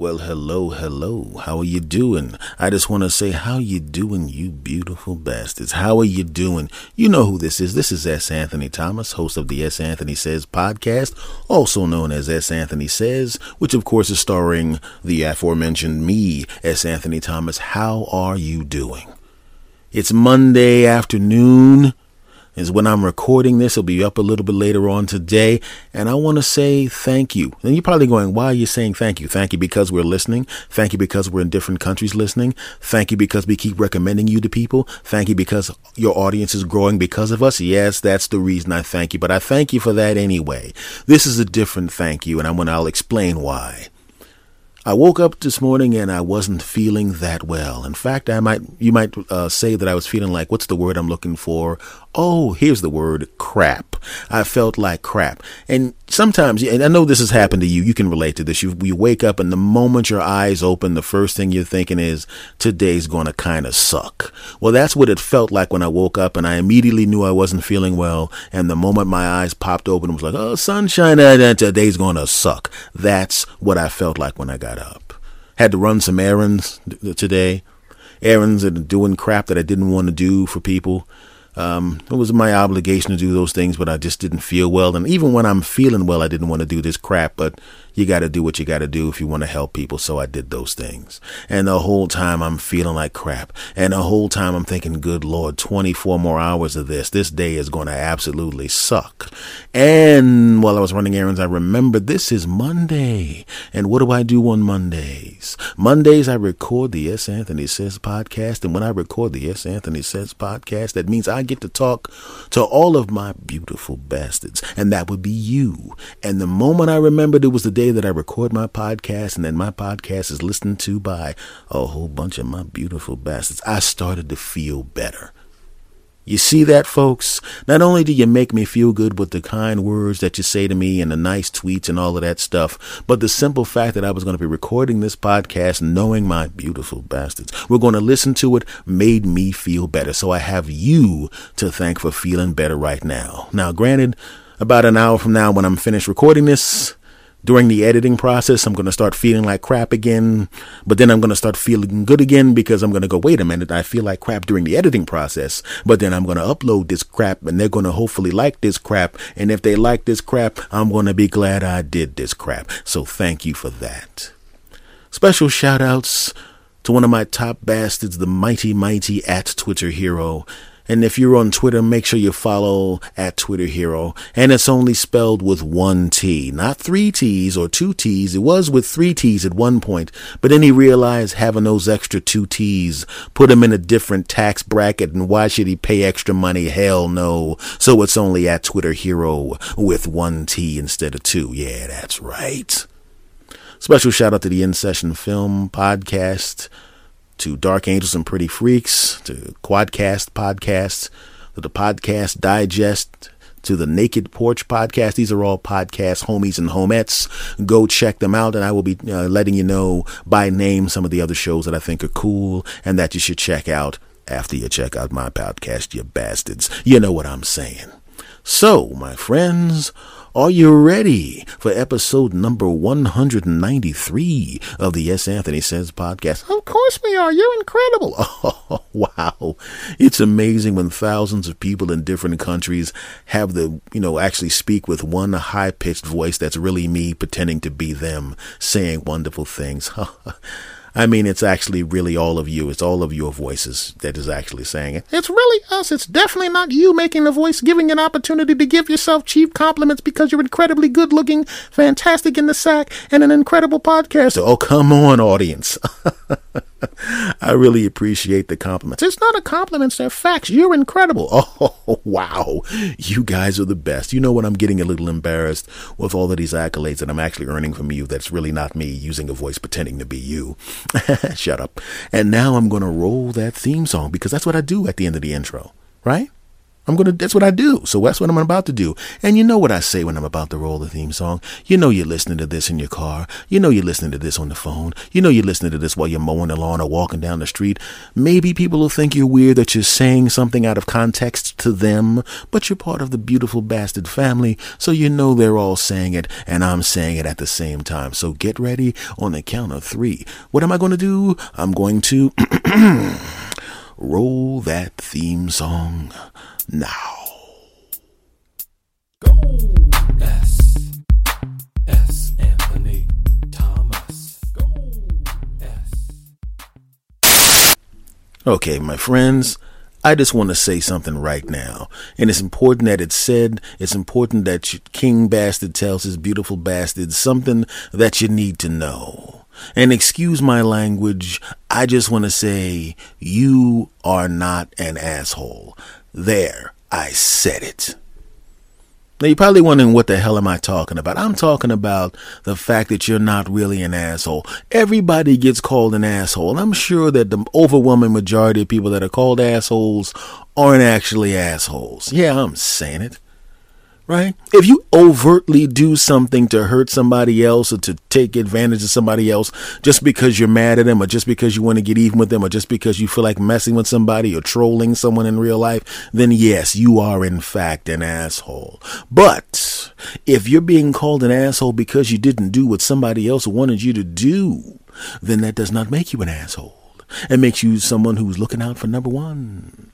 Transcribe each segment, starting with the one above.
Well, hello, hello. How are you doing? I just want to say, how you doing, you beautiful bastards? How are you doing? You know who this is. This is S. Anthony Thomas, host of the S. Anthony Says podcast, also known as S. Anthony Says, which of course is starring the aforementioned me, S. Anthony Thomas. How are you doing? It's Monday afternoon is when I'm recording this. It'll be up a little bit later on today. And I want to say thank you. And you're probably going, why are you saying thank you? Thank you because we're listening. Thank you because we're in different countries listening. Thank you because we keep recommending you to people. Thank you because your audience is growing because of us. Yes, that's the reason I thank you. But I thank you for that anyway. This is a different thank you. And I'm going to, I'll explain why. I woke up this morning and I wasn't feeling that well. In fact, I might you might uh, say that I was feeling like what's the word I'm looking for? Oh, here's the word crap. I felt like crap. And sometimes, and I know this has happened to you. You can relate to this. You, you wake up and the moment your eyes open, the first thing you're thinking is today's going to kind of suck. Well, that's what it felt like when I woke up and I immediately knew I wasn't feeling well. And the moment my eyes popped open, it was like, oh, sunshine, today's going to suck. That's what I felt like when I got up. Had to run some errands today. Errands and doing crap that I didn't want to do for people. Um, it was my obligation to do those things, but I just didn't feel well. And even when I'm feeling well, I didn't want to do this crap. But you got to do what you got to do if you want to help people. So I did those things. And the whole time I'm feeling like crap. And the whole time I'm thinking, good Lord, 24 more hours of this. This day is going to absolutely suck. And while I was running errands, I remembered this is Monday. And what do I do on Mondays? Mondays, I record the S. Anthony Says podcast. And when I record the S. Anthony Says podcast, that means I get to talk to all of my beautiful bastards. And that would be you. And the moment I remembered it was the day that I record my podcast and then my podcast is listened to by a whole bunch of my beautiful bastards, I started to feel better. You see that, folks? Not only do you make me feel good with the kind words that you say to me and the nice tweets and all of that stuff, but the simple fact that I was going to be recording this podcast knowing my beautiful bastards we're going to listen to it made me feel better. So I have you to thank for feeling better right now. Now, granted, about an hour from now when I'm finished recording this, during the editing process, I'm going to start feeling like crap again, but then I'm going to start feeling good again because I'm going to go, wait a minute, I feel like crap during the editing process, but then I'm going to upload this crap and they're going to hopefully like this crap. And if they like this crap, I'm going to be glad I did this crap. So thank you for that. Special shout outs to one of my top bastards, the mighty, mighty at Twitter hero, and if you're on Twitter, make sure you follow at Twitter Hero. And it's only spelled with one T, not three T's or two T's. It was with three T's at one point, but then he realized having those extra two T's put him in a different tax bracket. And why should he pay extra money? Hell no. So it's only at Twitter Hero with one T instead of two. Yeah, that's right. Special shout out to the In Session Film Podcast to Dark Angels and Pretty Freaks, to Quadcast Podcasts, to the Podcast Digest, to the Naked Porch Podcast. These are all podcast homies and homettes. Go check them out, and I will be uh, letting you know by name some of the other shows that I think are cool and that you should check out after you check out my podcast, you bastards. You know what I'm saying. So, my friends, are you ready for episode number 193 of the S. Anthony Says podcast? Of course we are. You're incredible. Oh, wow. It's amazing when thousands of people in different countries have the, you know, actually speak with one high pitched voice that's really me pretending to be them saying wonderful things. I mean, it's actually really all of you. It's all of your voices that is actually saying it. It's really us. It's definitely not you making the voice, giving an opportunity to give yourself cheap compliments because you're incredibly good looking, fantastic in the sack, and an incredible podcaster. Oh, come on, audience. I really appreciate the compliments. It's not a compliment, they're facts. You're incredible. Oh, wow. You guys are the best. You know what? I'm getting a little embarrassed with all of these accolades that I'm actually earning from you. That's really not me using a voice pretending to be you. Shut up. And now I'm going to roll that theme song because that's what I do at the end of the intro, right? I'm gonna. That's what I do. So that's what I'm about to do. And you know what I say when I'm about to roll the theme song. You know you're listening to this in your car. You know you're listening to this on the phone. You know you're listening to this while you're mowing the lawn or walking down the street. Maybe people will think you're weird that you're saying something out of context to them, but you're part of the beautiful bastard family, so you know they're all saying it, and I'm saying it at the same time. So get ready on the count of three. What am I to do? I'm going to roll that theme song now. Go S S Anthony Thomas. Go S. Okay, my friends, I just want to say something right now. And it's important that it's said. It's important that King Bastard tells his beautiful bastard something that you need to know. And excuse my language, I just want to say you are not an asshole. There, I said it. Now you're probably wondering what the hell am I talking about? I'm talking about the fact that you're not really an asshole. Everybody gets called an asshole. I'm sure that the overwhelming majority of people that are called assholes aren't actually assholes. Yeah, I'm saying it right? If you overtly do something to hurt somebody else or to take advantage of somebody else just because you're mad at them or just because you want to get even with them or just because you feel like messing with somebody or trolling someone in real life, then yes, you are in fact an asshole. But if you're being called an asshole because you didn't do what somebody else wanted you to do, then that does not make you an asshole. It makes you someone who's looking out for number one.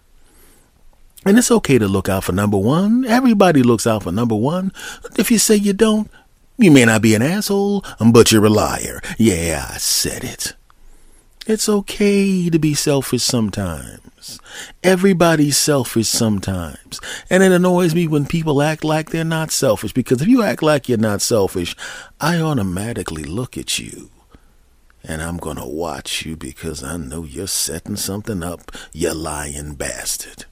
And it's okay to look out for number one. Everybody looks out for number one. If you say you don't, you may not be an asshole, but you're a liar. Yeah, I said it. It's okay to be selfish sometimes. Everybody's selfish sometimes. And it annoys me when people act like they're not selfish because if you act like you're not selfish, I automatically look at you. And I'm going to watch you because I know you're setting something up, you lying bastard.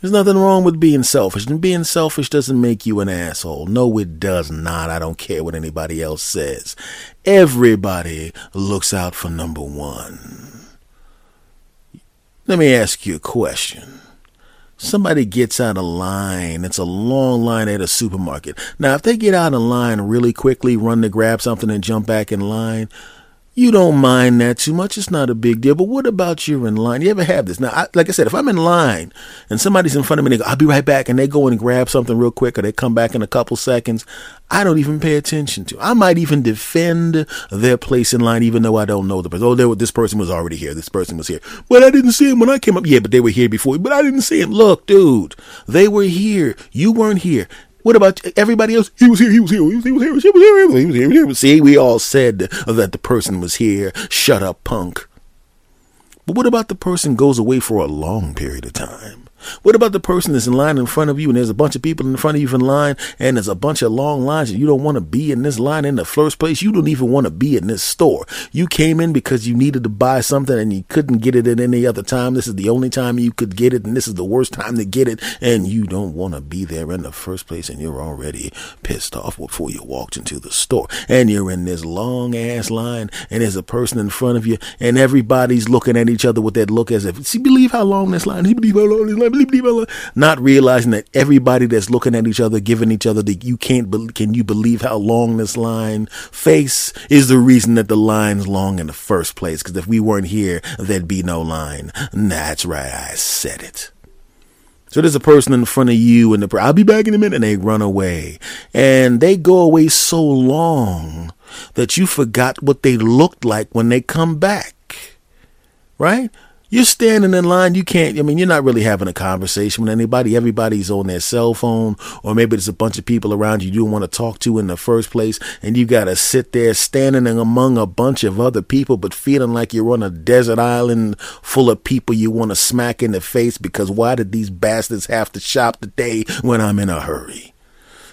There's nothing wrong with being selfish, and being selfish doesn't make you an asshole. No, it does not. I don't care what anybody else says. Everybody looks out for number one. Let me ask you a question. Somebody gets out of line. It's a long line at a supermarket. Now, if they get out of line really quickly, run to grab something and jump back in line, you don't mind that too much. It's not a big deal. But what about you're in line? You ever have this? Now, I, like I said, if I'm in line and somebody's in front of me, they go, I'll be right back, and they go and grab something real quick, or they come back in a couple seconds, I don't even pay attention to. I might even defend their place in line, even though I don't know the person. Oh, there, this person was already here. This person was here. But I didn't see him when I came up. Yeah, but they were here before. But I didn't see him. Look, dude, they were here. You weren't here. What about everybody else? He was here. He was here. He was, he was here. He was here. He was here. He was here. He was here. See, we all said that the person was here. Shut up, punk. But what about the person goes away for a long period of time? What about the person that's in line in front of you and there's a bunch of people in front of you in line and there's a bunch of long lines and you don't want to be in this line in the first place? You don't even want to be in this store. You came in because you needed to buy something and you couldn't get it at any other time. This is the only time you could get it and this is the worst time to get it and you don't want to be there in the first place and you're already pissed off before you walked into the store and you're in this long ass line and there's a person in front of you and everybody's looking at each other with that look as if, see, believe how long this line, he believe how long this line, not realizing that everybody that's looking at each other, giving each other the you can't be, can you believe how long this line face is the reason that the line's long in the first place. Because if we weren't here, there'd be no line. That's right, I said it. So there's a person in front of you, and the I'll be back in a minute, and they run away, and they go away so long that you forgot what they looked like when they come back. Right? You're standing in line. You can't, I mean, you're not really having a conversation with anybody. Everybody's on their cell phone, or maybe there's a bunch of people around you you don't want to talk to in the first place. And you got to sit there standing among a bunch of other people, but feeling like you're on a desert island full of people you want to smack in the face because why did these bastards have to shop today when I'm in a hurry?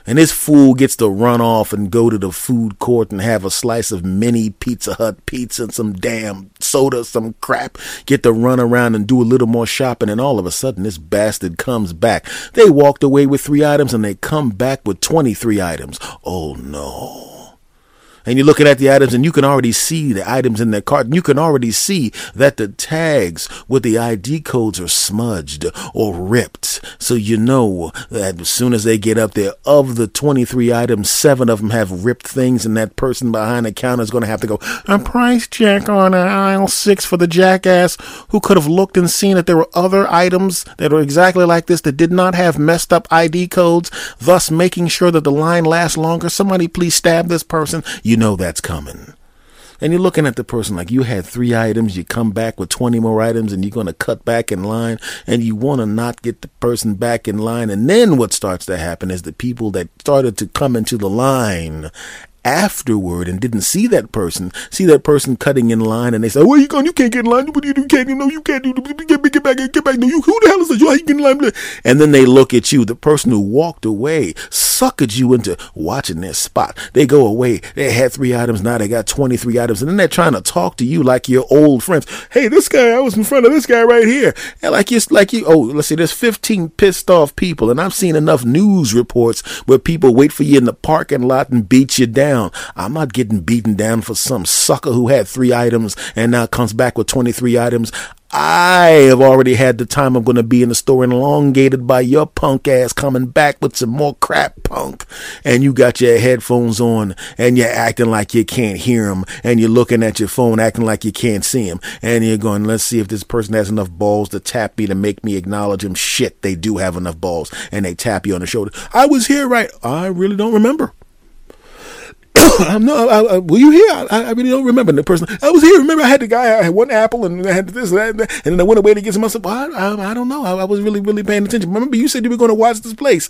And this fool gets to run off and go to the food court and have a slice of mini Pizza Hut pizza and some damn soda, some crap. Get to run around and do a little more shopping. And all of a sudden, this bastard comes back. They walked away with three items and they come back with 23 items. Oh no. And you're looking at the items and you can already see the items in their cart and you can already see that the tags with the ID codes are smudged or ripped. So you know that as soon as they get up there, of the 23 items, seven of them have ripped things and that person behind the counter is going to have to go a price check on aisle six for the jackass who could have looked and seen that there were other items that are exactly like this that did not have messed up ID codes, thus making sure that the line lasts longer. Somebody please stab this person. You know that's coming. And you're looking at the person like you had three items, you come back with 20 more items, and you're going to cut back in line, and you want to not get the person back in line. And then what starts to happen is the people that started to come into the line afterward and didn't see that person, see that person cutting in line, and they say, "Where you going? You can't get in line. What do you do? You can't. You know, you can't do. Get, get back. Get back. No, you. Who the hell is this? You? How you get in line?" And then they look at you, the person who walked away, suckered you into watching their spot. They go away. They had three items. Now they got twenty three items, and then they're trying to talk to you like your old friends. Hey, this guy, I was in front of this guy right here, and like you, like you. Oh, let's see. There's fifteen pissed off people, and I've seen enough news reports where people wait for you in the parking lot and beat you down. I'm not getting beaten down for some sucker who had three items and now comes back with 23 items. I have already had the time I'm going to be in the store elongated by your punk ass coming back with some more crap punk. And you got your headphones on and you're acting like you can't hear them. And you're looking at your phone acting like you can't see them. And you're going, let's see if this person has enough balls to tap me to make me acknowledge him. Shit, they do have enough balls. And they tap you on the shoulder. I was here, right? I really don't remember. I'm no, I, I, were you here? I, I, really don't remember the person. I was here. Remember, I had the guy. I had one apple, and I had this, and, that, and, that, and then I went away to get some. I said, well, I, I, don't know. I, was really, really paying attention. Remember, you said you were going to watch this place.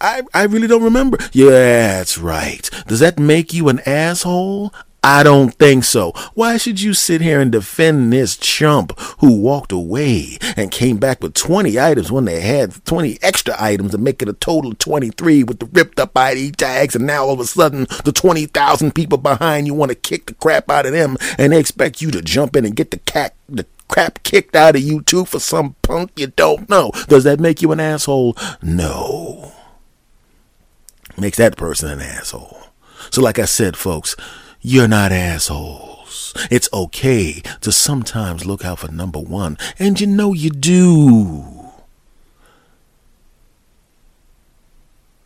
I, I really don't remember. Yeah, that's right. Does that make you an asshole? I don't think so. Why should you sit here and defend this chump who walked away and came back with 20 items when they had 20 extra items to make it a total of 23 with the ripped up ID tags and now all of a sudden the 20,000 people behind you want to kick the crap out of them and they expect you to jump in and get the cat the crap kicked out of you too for some punk you don't know. Does that make you an asshole? No. Makes that person an asshole. So like I said, folks, you're not assholes. It's okay to sometimes look out for number one, and you know you do.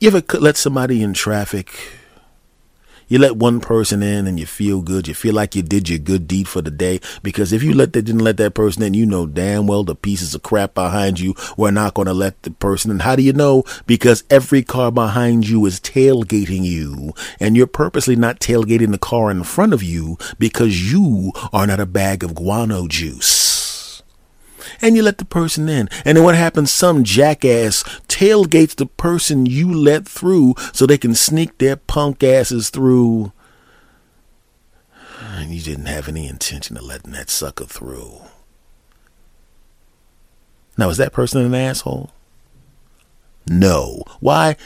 You ever let somebody in traffic you let one person in and you feel good. You feel like you did your good deed for the day. Because if you let that didn't let that person in, you know damn well the pieces of crap behind you were not going to let the person in. How do you know? Because every car behind you is tailgating you, and you're purposely not tailgating the car in front of you because you are not a bag of guano juice and you let the person in. And then what happens? Some jackass tailgates the person you let through so they can sneak their punk asses through. And you didn't have any intention of letting that sucker through. Now, is that person an asshole? No. Why?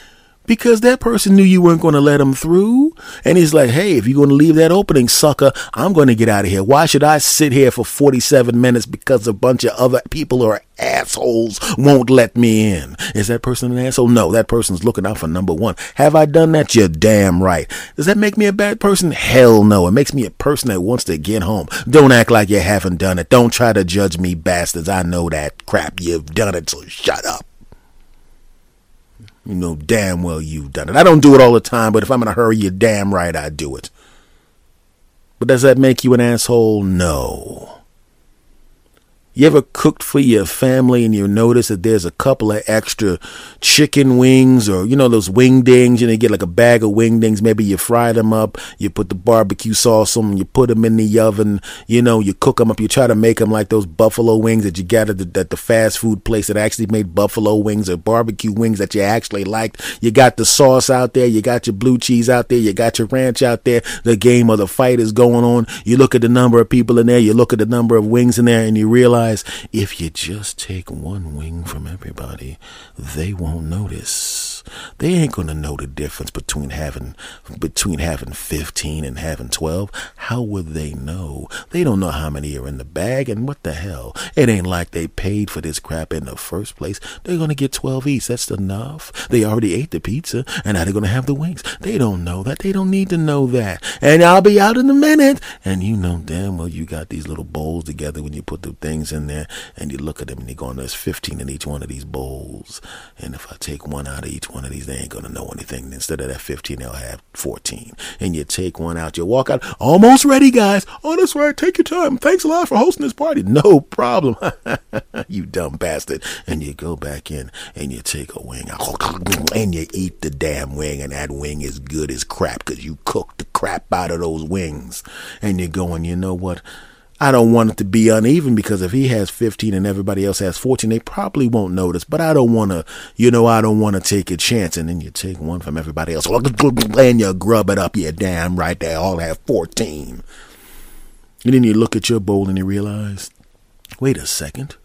Because that person knew you weren't going to let him through. And he's like, hey, if you're going to leave that opening, sucker, I'm going to get out of here. Why should I sit here for 47 minutes because a bunch of other people are assholes won't let me in? Is that person an asshole? No, that person's looking out for number one. Have I done that? You're damn right. Does that make me a bad person? Hell no. It makes me a person that wants to get home. Don't act like you haven't done it. Don't try to judge me, bastards. I know that crap. You've done it, so shut up. You know damn well you've done it. I don't do it all the time, but if I'm in a hurry, you're damn right I do it. But does that make you an asshole? No. You ever cooked for your family and you notice that there's a couple of extra chicken wings or, you know, those wing dings, you know, you get like a bag of wing dings. Maybe you fry them up, you put the barbecue sauce on them, you put them in the oven, you know, you cook them up. You try to make them like those buffalo wings that you got at the, at the fast food place that actually made buffalo wings or barbecue wings that you actually liked. You got the sauce out there, you got your blue cheese out there, you got your ranch out there. The game of the fight is going on. You look at the number of people in there, you look at the number of wings in there, and you realize realize if you just take one wing from everybody, they won't notice. They ain't gonna know the difference between having between having 15 and having 12. how would they know? They don't know how many are in the bag, and what the hell? It ain't like they paid for this crap in the first place. They're gonna get 12 each. That's enough. They already ate the pizza, and now they're gonna have the wings. They don't know that. They don't need to know that. And I'll be out in a minute. And you know damn well you got these little bowls together when you put the things in there, and you look at them and you're going, there's 15 in each one of these bowls. And if I take one out of each one of these, they ain't gonna know anything. Instead of that 15, they'll have 14. And you take one out, you walk out, almost ready, guys. Oh, that's right. Take your time. Thanks a lot for hosting this party. No problem. you dumb bastard. And you go back in and you take a wing out and you eat the damn wing, and that wing is good as crap because you cooked the crap out of those wings. And you're going, you know what? I don't want it to be uneven because if he has 15 and everybody else has 14, they probably won't notice. But I don't want to, you know, I don't want to take a chance. And then you take one from everybody else and you grub it up. Yeah, damn right. They all have 14. And then you look at your bowl and you realize, wait a second.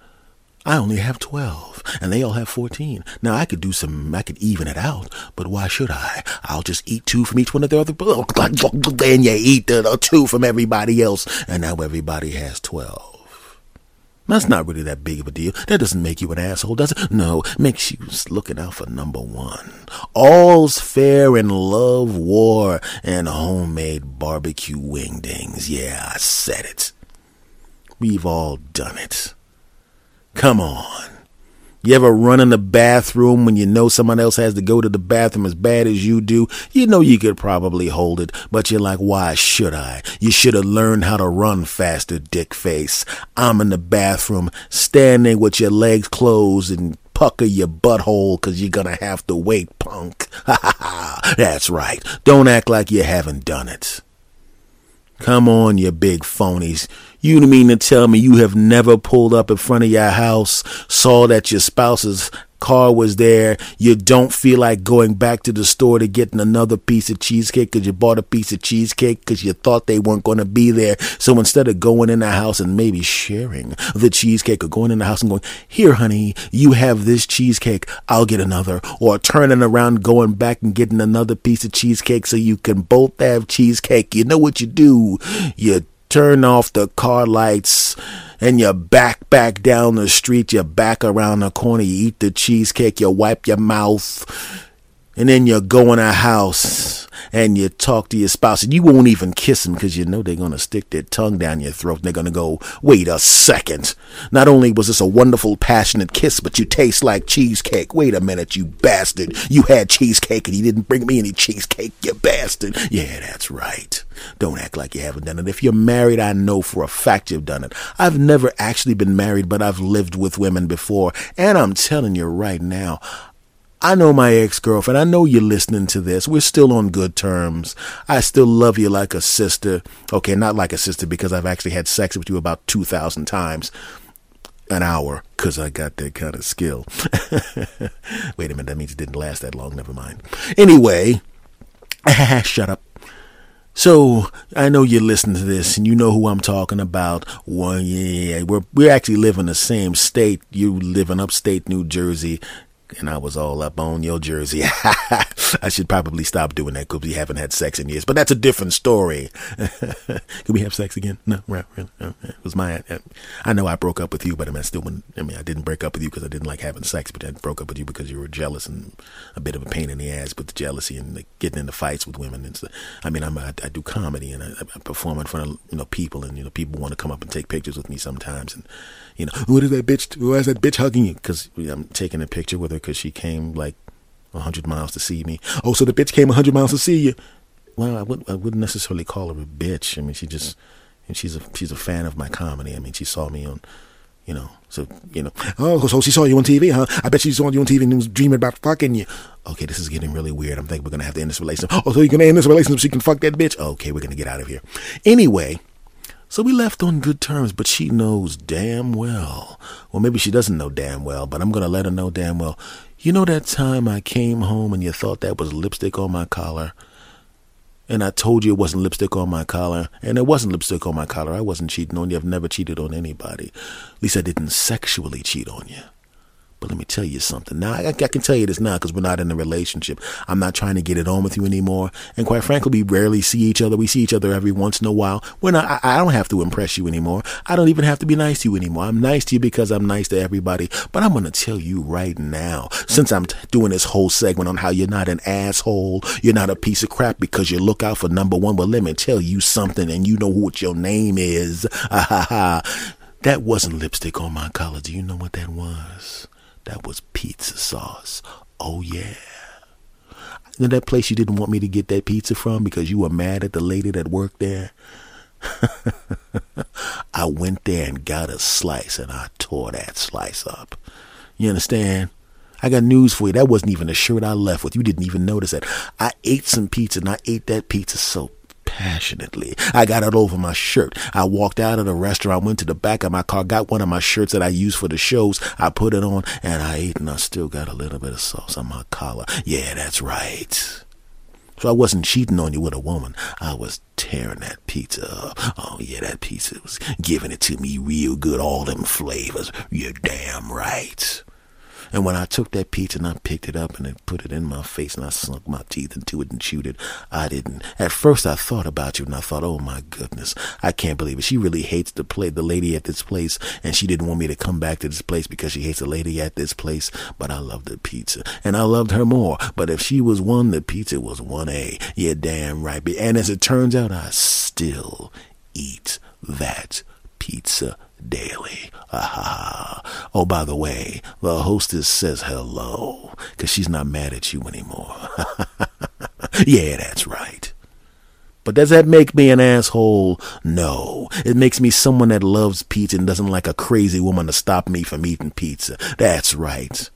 I only have 12 and they all have 14. Now I could do some, I could even it out, but why should I? I'll just eat two from each one of the other, then you eat the two from everybody else and now everybody has 12. That's not really that big of a deal. That doesn't make you an asshole, does it? No, makes you looking out for number one. All's fair in love, war, and homemade barbecue wingdings. Yeah, I said it. We've all done it. Come on. You ever run in the bathroom when you know someone else has to go to the bathroom as bad as you do? You know you could probably hold it, but you're like, why should I? You should have learned how to run faster, dick face. I'm in the bathroom, standing with your legs closed and pucker your butthole because you're gonna have to wait, punk. Ha ha ha. That's right. Don't act like you haven't done it. Come on, you big phonies. You mean to tell me you have never pulled up in front of your house, saw that your spouse's car was there, you don't feel like going back to the store to get another piece of cheesecake because you bought a piece of cheesecake because you thought they weren't going to be there. So instead of going in the house and maybe sharing the cheesecake or going in the house and going, here, honey, you have this cheesecake, I'll get another, or turning around, going back and getting another piece of cheesecake so you can both have cheesecake. You know what you do? You turn off the car lights and you back back down the street, you back around the corner, you eat the cheesecake, you wipe your mouth, and then you go in a house and you talk to your spouse and you won't even kiss them because you know they're going to stick their tongue down your throat they're going to go, wait a second. Not only was this a wonderful, passionate kiss, but you taste like cheesecake. Wait a minute, you bastard. You had cheesecake and you didn't bring me any cheesecake, you bastard. Yeah, that's right. Don't act like you haven't done it. If you're married, I know for a fact you've done it. I've never actually been married, but I've lived with women before. And I'm telling you right now, I know my ex girlfriend. I know you're listening to this. We're still on good terms. I still love you like a sister. Okay, not like a sister because I've actually had sex with you about 2,000 times an hour because I got that kind of skill. Wait a minute, that means it didn't last that long. Never mind. Anyway, shut up. So I know you're listening to this, and you know who I'm talking about. Well, yeah, we're we actually live in the same state. You live in upstate New Jersey, and I was all up on your jersey. I should probably stop doing that because we haven't had sex in years. But that's a different story. Can we have sex again? No, right, really. No, it was my. Uh, I know I broke up with you, but I mean, I still. I mean, I didn't break up with you because I didn't like having sex, but I broke up with you because you were jealous and a bit of a pain in the ass with the jealousy and the getting into fights with women and stuff. I mean, I'm, do comedy and I, I perform in front of you know people, and you know people want to come up and take pictures with me sometimes, and you know, what is that bitch? Why is that bitch hugging you? Because I'm taking a picture with her because she came like 100 miles to see me. Oh, so the bitch came 100 miles to see you. Well, I wouldn't, I wouldn't necessarily call her a bitch. I mean, she just, mm. she's a, she's a fan of my comedy. I mean, she saw me on, you know, so, you know, oh, so she saw you on TV, huh? I bet she saw you on TV and was dreaming about fucking you. Okay, this is getting really weird. I'm thinking we're going to have to end this relationship. Oh, so you're going to end this relationship so she can fuck that bitch? Okay, we're going to get out of here. Anyway, so we left on good terms, but she knows damn well. Well, maybe she doesn't know damn well, but I'm going to let her know damn well. You know that time I came home and you thought that was lipstick on my collar? And I told you it wasn't lipstick on my collar. And it wasn't lipstick on my collar. I wasn't cheating on you. I've never cheated on anybody. At least I didn't sexually cheat on you. But let me tell you something. Now, I, I can tell you this now because we're not in a relationship. I'm not trying to get it on with you anymore. And quite frankly, we rarely see each other. We see each other every once in a while. We're not, I, I don't have to impress you anymore. I don't even have to be nice to you anymore. I'm nice to you because I'm nice to everybody. But I'm going to tell you right now, since I'm t- doing this whole segment on how you're not an asshole, you're not a piece of crap because you look out for number one. But let me tell you something and you know what your name is. Ah, ha, ha. That wasn't lipstick on my collar. Do you know what that was? That was pizza sauce. Oh, yeah. You know that place you didn't want me to get that pizza from because you were mad at the lady that worked there? I went there and got a slice and I tore that slice up. You understand? I got news for you. That wasn't even the shirt I left with. You didn't even notice that. I ate some pizza and I ate that pizza so passionately. I got it over my shirt. I walked out of the restaurant, went to the back of my car, got one of my shirts that I use for the shows. I put it on and I ate and I still got a little bit of sauce on my collar. Yeah, that's right. So I wasn't cheating on you with a woman. I was tearing that pizza up. Oh yeah, that pizza was giving it to me real good, all them flavors. You're damn right. And when I took that pizza and I picked it up and I put it in my face and I sunk my teeth into it and chewed it, I didn't. At first, I thought about you and I thought, oh my goodness, I can't believe it. She really hates the play, the lady at this place, and she didn't want me to come back to this place because she hates the lady at this place. But I loved the pizza and I loved her more. But if she was one, the pizza was one A. Yeah, damn right. And as it turns out, I still eat that pizza daily. Ah, oh, by the way, the hostess says hello because she's not mad at you anymore. yeah, that's right. But does that make me an asshole? No. It makes me someone that loves pizza and doesn't like a crazy woman to stop me from eating pizza. That's right.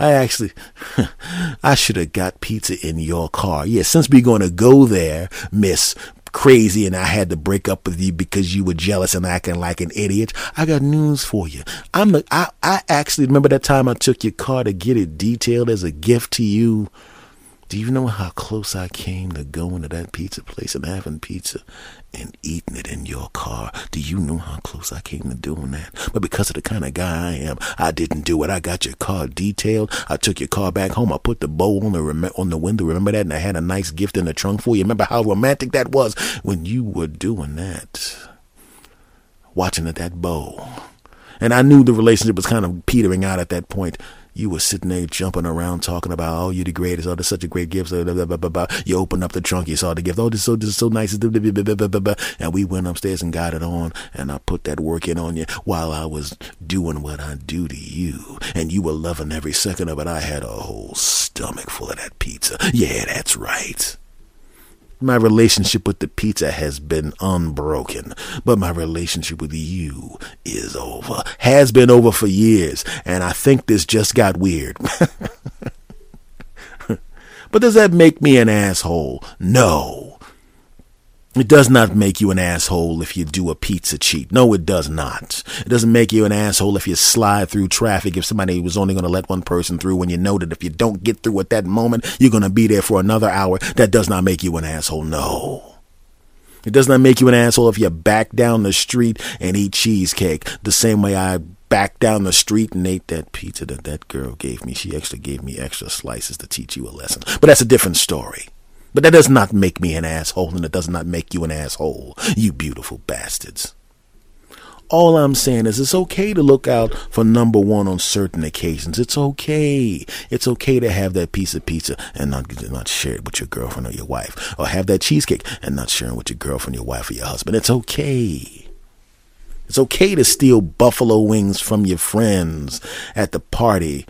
I actually, I should have got pizza in your car. Yeah, since we're going to go there, miss, crazy and I had to break up with you because you were jealous and acting like an idiot. I got news for you. I'm the, I, I actually remember that time I took your car to get it detailed as a gift to you. Do you know how close I came to going to that pizza place and having pizza and eating it in your car? Do you know how close I came to doing that? But because of the kind of guy I am, I didn't do it. I got your car detailed. I took your car back home. I put the bow on the rem- on the window. Remember that? And I had a nice gift in the trunk for you. Remember how romantic that was when you were doing that, watching at that bow. And I knew the relationship was kind of petering out at that point you were sitting there jumping around talking about, oh, you're the greatest. Oh, this is such a great gift. Blah, blah, blah, You opened up the trunk, you saw the gift. Oh, this is so, this is so nice. And we went upstairs and got it on, and I put that work in on you while I was doing what I do to you. And you were loving every second of it. I had a whole stomach full of that pizza. Yeah, that's right. My relationship with the pizza has been unbroken, but my relationship with you is over. Has been over for years, and I think this just got weird. but does that make me an asshole? No. It does not make you an asshole if you do a pizza cheat. No, it does not. It doesn't make you an asshole if you slide through traffic, if somebody was only going to let one person through when you know that if you don't get through at that moment, you're going to be there for another hour. That does not make you an asshole. No. It does not make you an asshole if you back down the street and eat cheesecake the same way I back down the street and ate that pizza that that girl gave me. She actually gave me extra slices to teach you a lesson. But that's a different story. But that does not make me an asshole, and it does not make you an asshole, you beautiful bastards. All I'm saying is it's okay to look out for number one on certain occasions. It's okay. It's okay to have that piece of pizza and not, not share it with your girlfriend or your wife. Or have that cheesecake and not share it with your girlfriend, your wife, or your husband. It's okay. It's okay to steal buffalo wings from your friends at the party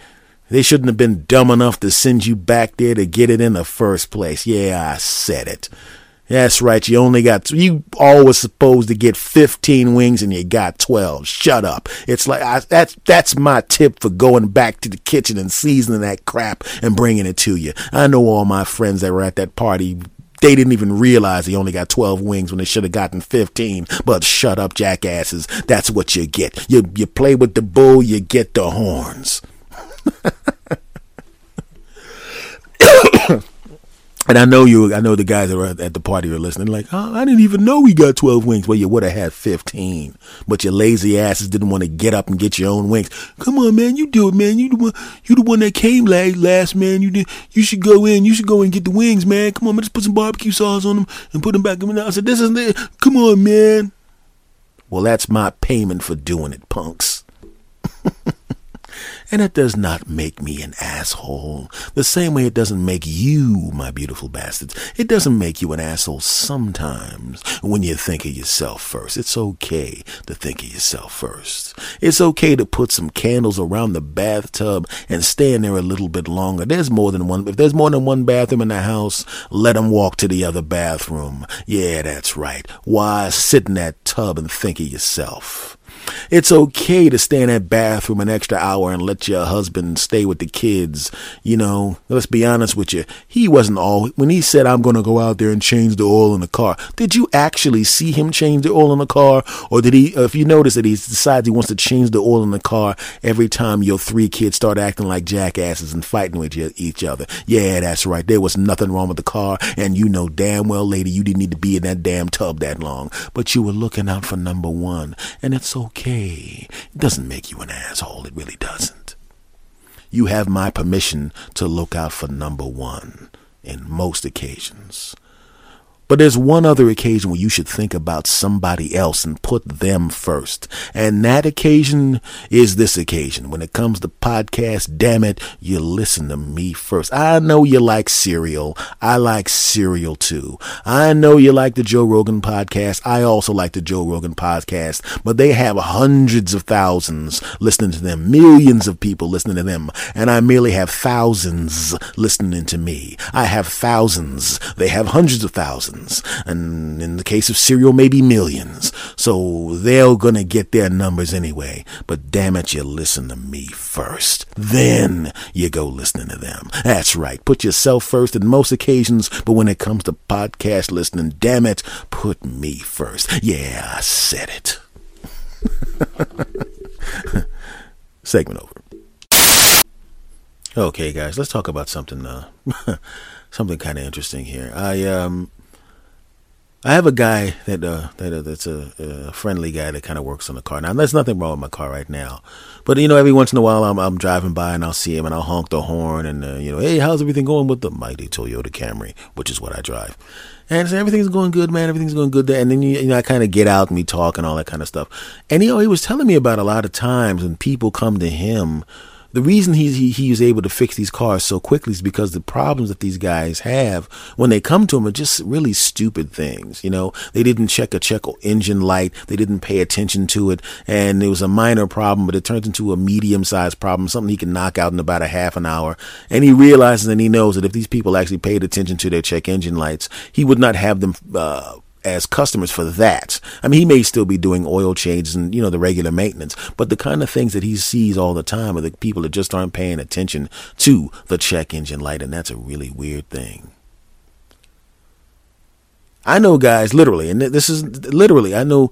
they shouldn't have been dumb enough to send you back there to get it in the first place. Yeah, I said it. That's right. You only got, you always supposed to get 15 wings and you got 12. Shut up. It's like, I, that's, that's my tip for going back to the kitchen and seasoning that crap and bringing it to you. I know all my friends that were at that party they didn't even realize they only got 12 wings when they should have gotten 15. But shut up, jackasses. That's what you get. You, you play with the bull, you get the horns. And I know you, I know the guys that are at the party are listening, like, oh, I didn't even know we got 12 wings. Well, you would have had 15, but your lazy asses didn't want to get up and get your own wings. Come on, man, you do it, man. You the one, you the one that came last, last man. You did, you should go in, you should go and get the wings, man. Come on, man, just put some barbecue sauce on them and put them back in. I said, this is, come on, man. Well, that's my payment for doing it, punks. And it does not make me an asshole. The same way it doesn't make you, my beautiful bastards. It doesn't make you an asshole sometimes when you think of yourself first. It's okay to think of yourself first. It's okay to put some candles around the bathtub and stay in there a little bit longer. There's more than one. If there's more than one bathroom in the house, let them walk to the other bathroom. Yeah, that's right. Why sit in that tub and think of yourself? It's okay to stay in that bathroom an extra hour and let your husband stay with the kids. You know, let's be honest with you. He wasn't all, when he said, I'm going to go out there and change the oil in the car, did you actually see him change the oil in the car? Or did he, uh, if you notice that he decides he wants to change the oil in the car every time your three kids start acting like jackasses and fighting with each other? Yeah, that's right. There was nothing wrong with the car. And you know damn well, lady, you didn't need to be in that damn tub that long. But you were looking out for number one. And it's okay. It doesn't make you an asshole. It really doesn't. You have my permission to look out for number one in most occasions. But there's one other occasion where you should think about somebody else and put them first. And that occasion is this occasion. When it comes to podcasts, damn it, you listen to me first. I know you like Serial. I like Serial too. I know you like the Joe Rogan podcast. I also like the Joe Rogan podcast, but they have hundreds of thousands listening to them, millions of people listening to them, and I merely have thousands listening to me. I have thousands. They have hundreds of thousands and in the case of Serial, maybe millions. So they're gonna get their numbers anyway. But damn it, you listen to me first. Then you go listening to them. That's right. Put yourself first in most occasions, but when it comes to podcast listening, damn it, put me first. Yeah, I said it. Segment over. Okay, guys, let's talk about something. Uh, something kind of interesting here. I um, I have a guy that uh, that uh, that's a, a, friendly guy that kind of works on the car. Now, there's nothing wrong with my car right now, but you know, every once in a while, I'm I'm driving by and I'll see him and I'll honk the horn and uh, you know, hey, how's everything going with the mighty Toyota Camry, which is what I drive. And so everything's going good, man. Everything's going good there. And then you, you know, I kind of get out and we talk and all that kind of stuff. And you know, he was telling me about a lot of times when people come to him the reason he, he he is able to fix these cars so quickly is because the problems that these guys have when they come to him are just really stupid things. You know, they didn't check a check engine light, they didn't pay attention to it, and it was a minor problem, but it turns into a medium sized problem, something he can knock out in about a half an hour. And he realizes and he knows that if these people actually paid attention to their check engine lights, he would not have them. Uh, as customers for that. I mean, he may still be doing oil changes and, you know, the regular maintenance, but the kind of things that he sees all the time are the people that just aren't paying attention to the check engine light. And that's a really weird thing. I know guys literally, and this is literally, I know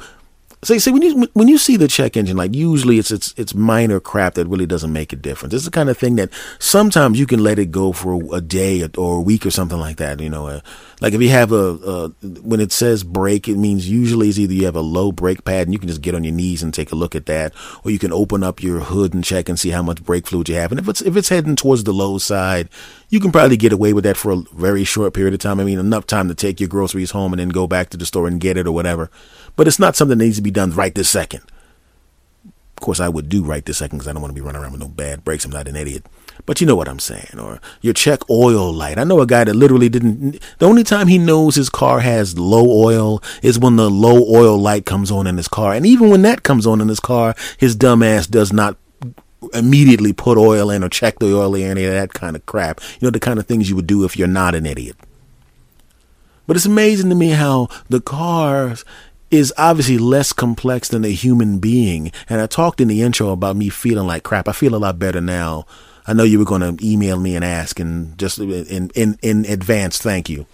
See, see when you when you see the check engine, like usually it's it's it's minor crap that really doesn't make a difference. It's the kind of thing that sometimes you can let it go for a day or a week or something like that. You know, uh, like if you have a, when it says break, it means usually it's either you have a low brake pad and you can just get on your knees and take a look at that, or you can open up your hood and check and see how much brake fluid you have. And if it's if it's heading towards the low side, you can probably get away with that for a very short period of time. I mean, enough time to take your groceries home and then go back to the store and get it or whatever. But it's not something that needs to be done right this second. Of course, I would do right this second because I don't want to be running around with no bad brakes. I'm not an idiot. But you know what I'm saying. Or your check oil light. I know a guy that literally didn't. The only time he knows his car has low oil is when the low oil light comes on in his car. And even when that comes on in his car, his dumb ass does not immediately put oil in or check the oil in, any of that kind of crap. You know, the kind of things you would do if you're not an idiot. But it's amazing to me how the cars is obviously less complex than a human being. And I talked in the intro about me feeling like crap. I feel a lot better now. I know you were going to email me and ask, and just in, in, in advance, thank you.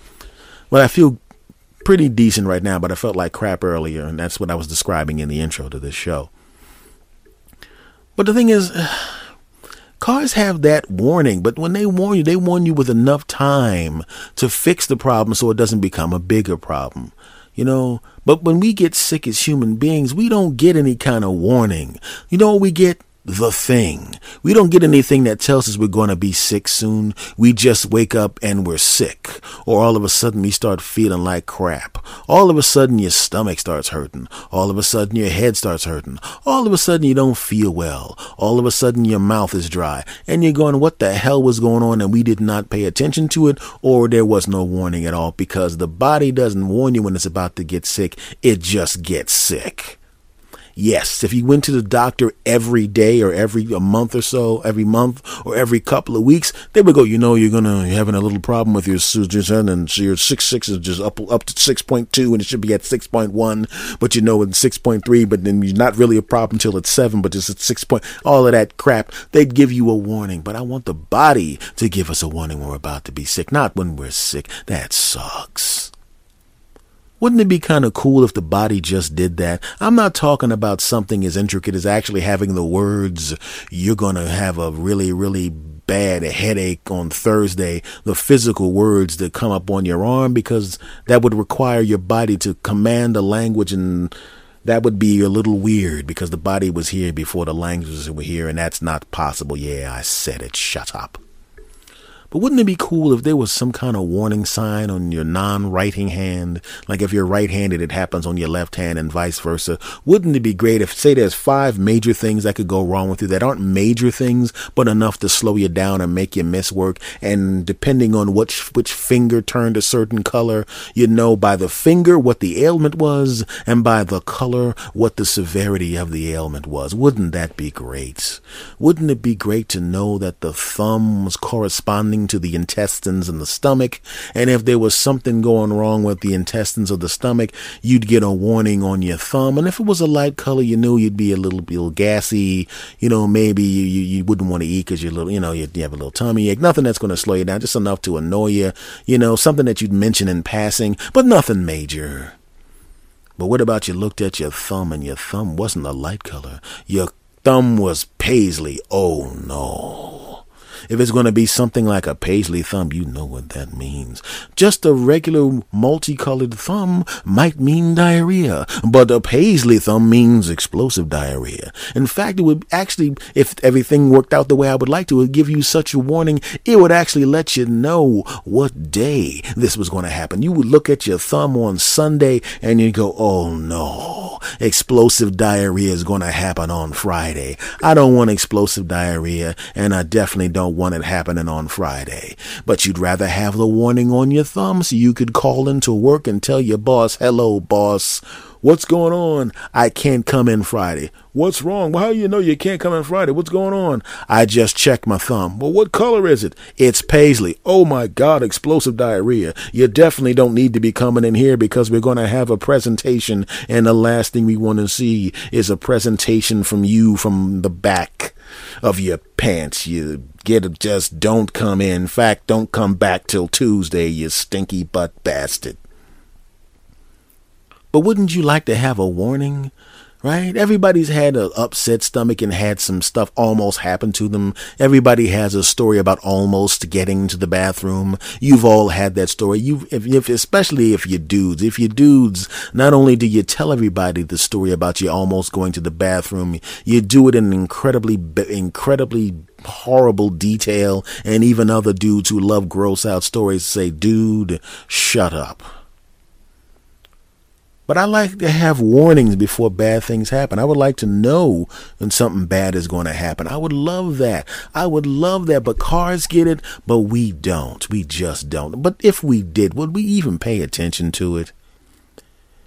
Well, I feel pretty decent right now, but I felt like crap earlier, and that's what I was describing in the intro to this show. But the thing is, Cars have that warning, but when they warn you, they warn you with enough time to fix the problem so it doesn't become a bigger problem. You know, but when we get sick as human beings, we don't get any kind of warning. You know, we get the thing. We don't get anything that tells us we're going to be sick soon. We just wake up and we're sick. Or all of a sudden we start feeling like crap. All of a sudden your stomach starts hurting. All of a sudden your head starts hurting. All of a sudden you don't feel well. All of a sudden your mouth is dry. And you're going, what the hell was going on? And we did not pay attention to it or there was no warning at all because the body doesn't warn you when it's about to get sick. It just gets sick. Yes, if you went to the doctor every day or every a month or so, every month or every couple of weeks, they would go, you know, you're gonna you're having a little problem with your susan and your six six is just up up to six point two and it should be at six point one, but you know it's six point three, but then you're not really a problem until it's seven, but it's at six point all of that crap. They'd give you a warning, but I want the body to give us a warning when we're about to be sick, not when we're sick. That sucks. Wouldn't it be kind of cool if the body just did that? I'm not talking about something as intricate as actually having the words, you're going to have a really, really bad headache on Thursday, the physical words that come up on your arm, because that would require your body to command the language and that would be a little weird because the body was here before the languages were here, and that's not possible. Yeah, I said it. Shut up. But wouldn't it be cool if there was some kind of warning sign on your non-writing hand? Like if you're right-handed, it happens on your left hand and vice versa. Wouldn't it be great if, say, there's five major things that could go wrong with you that aren't major things, but enough to slow you down and make you miss work? And depending on which, which finger turned a certain color, you know by the finger what the ailment was and by the color what the severity of the ailment was. Wouldn't that be great? Wouldn't it be great to know that the thumb was corresponding to the intestines and the stomach. And if there was something going wrong with the intestines or the stomach, you'd get a warning on your thumb. And if it was a light color, you knew you'd be a little, little gassy. You know, maybe you, you, you wouldn't want to eat because you're little, you know, you, you have a little tummy ache. Nothing that's going to slow you down, just enough to annoy you. You know, something that you'd mention in passing, but nothing major. But what about you looked at your thumb and your thumb wasn't a light color? Your thumb was paisley. Oh no. If it's going to be something like a paisley thumb, you know what that means. Just a regular multicolored thumb might mean diarrhea, but a paisley thumb means explosive diarrhea. In fact, it would actually, if everything worked out the way I would like to, it would give you such a warning. It would actually let you know what day this was going to happen. You would look at your thumb on Sunday and you'd go, oh no, explosive diarrhea is going to happen on Friday. I don't want explosive diarrhea and I definitely don't want it happening on Friday. But you'd rather have the warning on your thumb so you could call into work and tell your boss, hello, boss. What's going on? I can't come in Friday. What's wrong? Well, how do you know you can't come in Friday? What's going on? I just checked my thumb. Well, what color is it? It's paisley. Oh my God, explosive diarrhea. You definitely don't need to be coming in here because we're going to have a presentation and the last thing we want to see is a presentation from you from the back of your pants. You get just don't come in. In fact, don't come back till Tuesday, you stinky butt bastard. But wouldn't you like to have a warning? Right? Everybody's had an upset stomach and had some stuff almost happen to them. Everybody has a story about almost getting to the bathroom. You've all had that story. You, if, if, especially if you're dudes. If you're dudes, not only do you tell everybody the story about you almost going to the bathroom, you do it in incredibly, incredibly horrible detail. And even other dudes who love gross out stories say, dude, shut up. But I like to have warnings before bad things happen. I would like to know when something bad is going to happen. I would love that. I would love that. But cars get it, but we don't. We just don't. But if we did, would we even pay attention to it?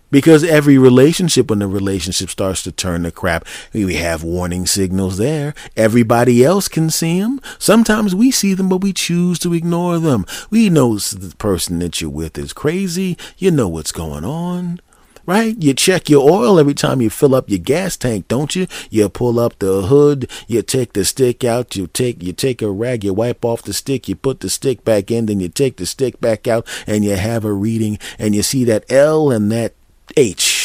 Because every relationship, when the relationship starts to turn to crap, we have warning signals there. Everybody else can see them. Sometimes we see them, but we choose to ignore them. We know the person that you're with is crazy. You know what's going on right? You check your oil every time you fill up your gas tank, don't you? You pull up the hood, you take the stick out, you take you take a rag, you wipe off the stick, you put the stick back in, then you take the stick back out and you have a reading and you see that L and that H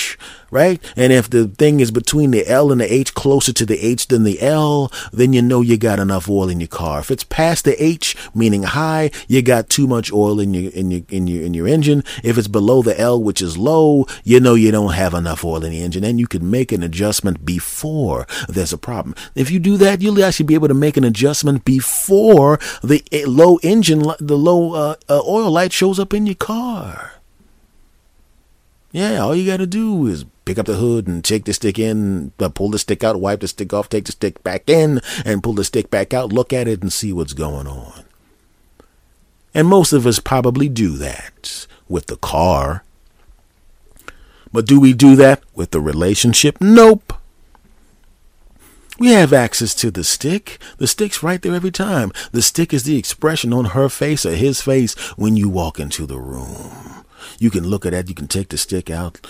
right? And if the thing is between the L and the H, closer to the H than the L, then you know you got enough oil in your car. If it's past the H, meaning high, you got too much oil in your in your in your in your engine. If it's below the L, which is low, you know you don't have enough oil in the engine, and you can make an adjustment before there's a problem. If you do that, you'll actually be able to make an adjustment before the eh, low engine, the low uh, uh, oil light shows up in your car. Yeah, all you got to do is pick up the hood and take the stick in, uh, pull the stick out, wipe the stick off, take the stick back in, and pull the stick back out, look at it, and see what's going on. And most of us probably do that with the car. But do we do that with the relationship? Nope. We have access to the stick. The stick's right there every time. The stick is the expression on her face or his face when you walk into the room. You can look at that. You can take the stick out,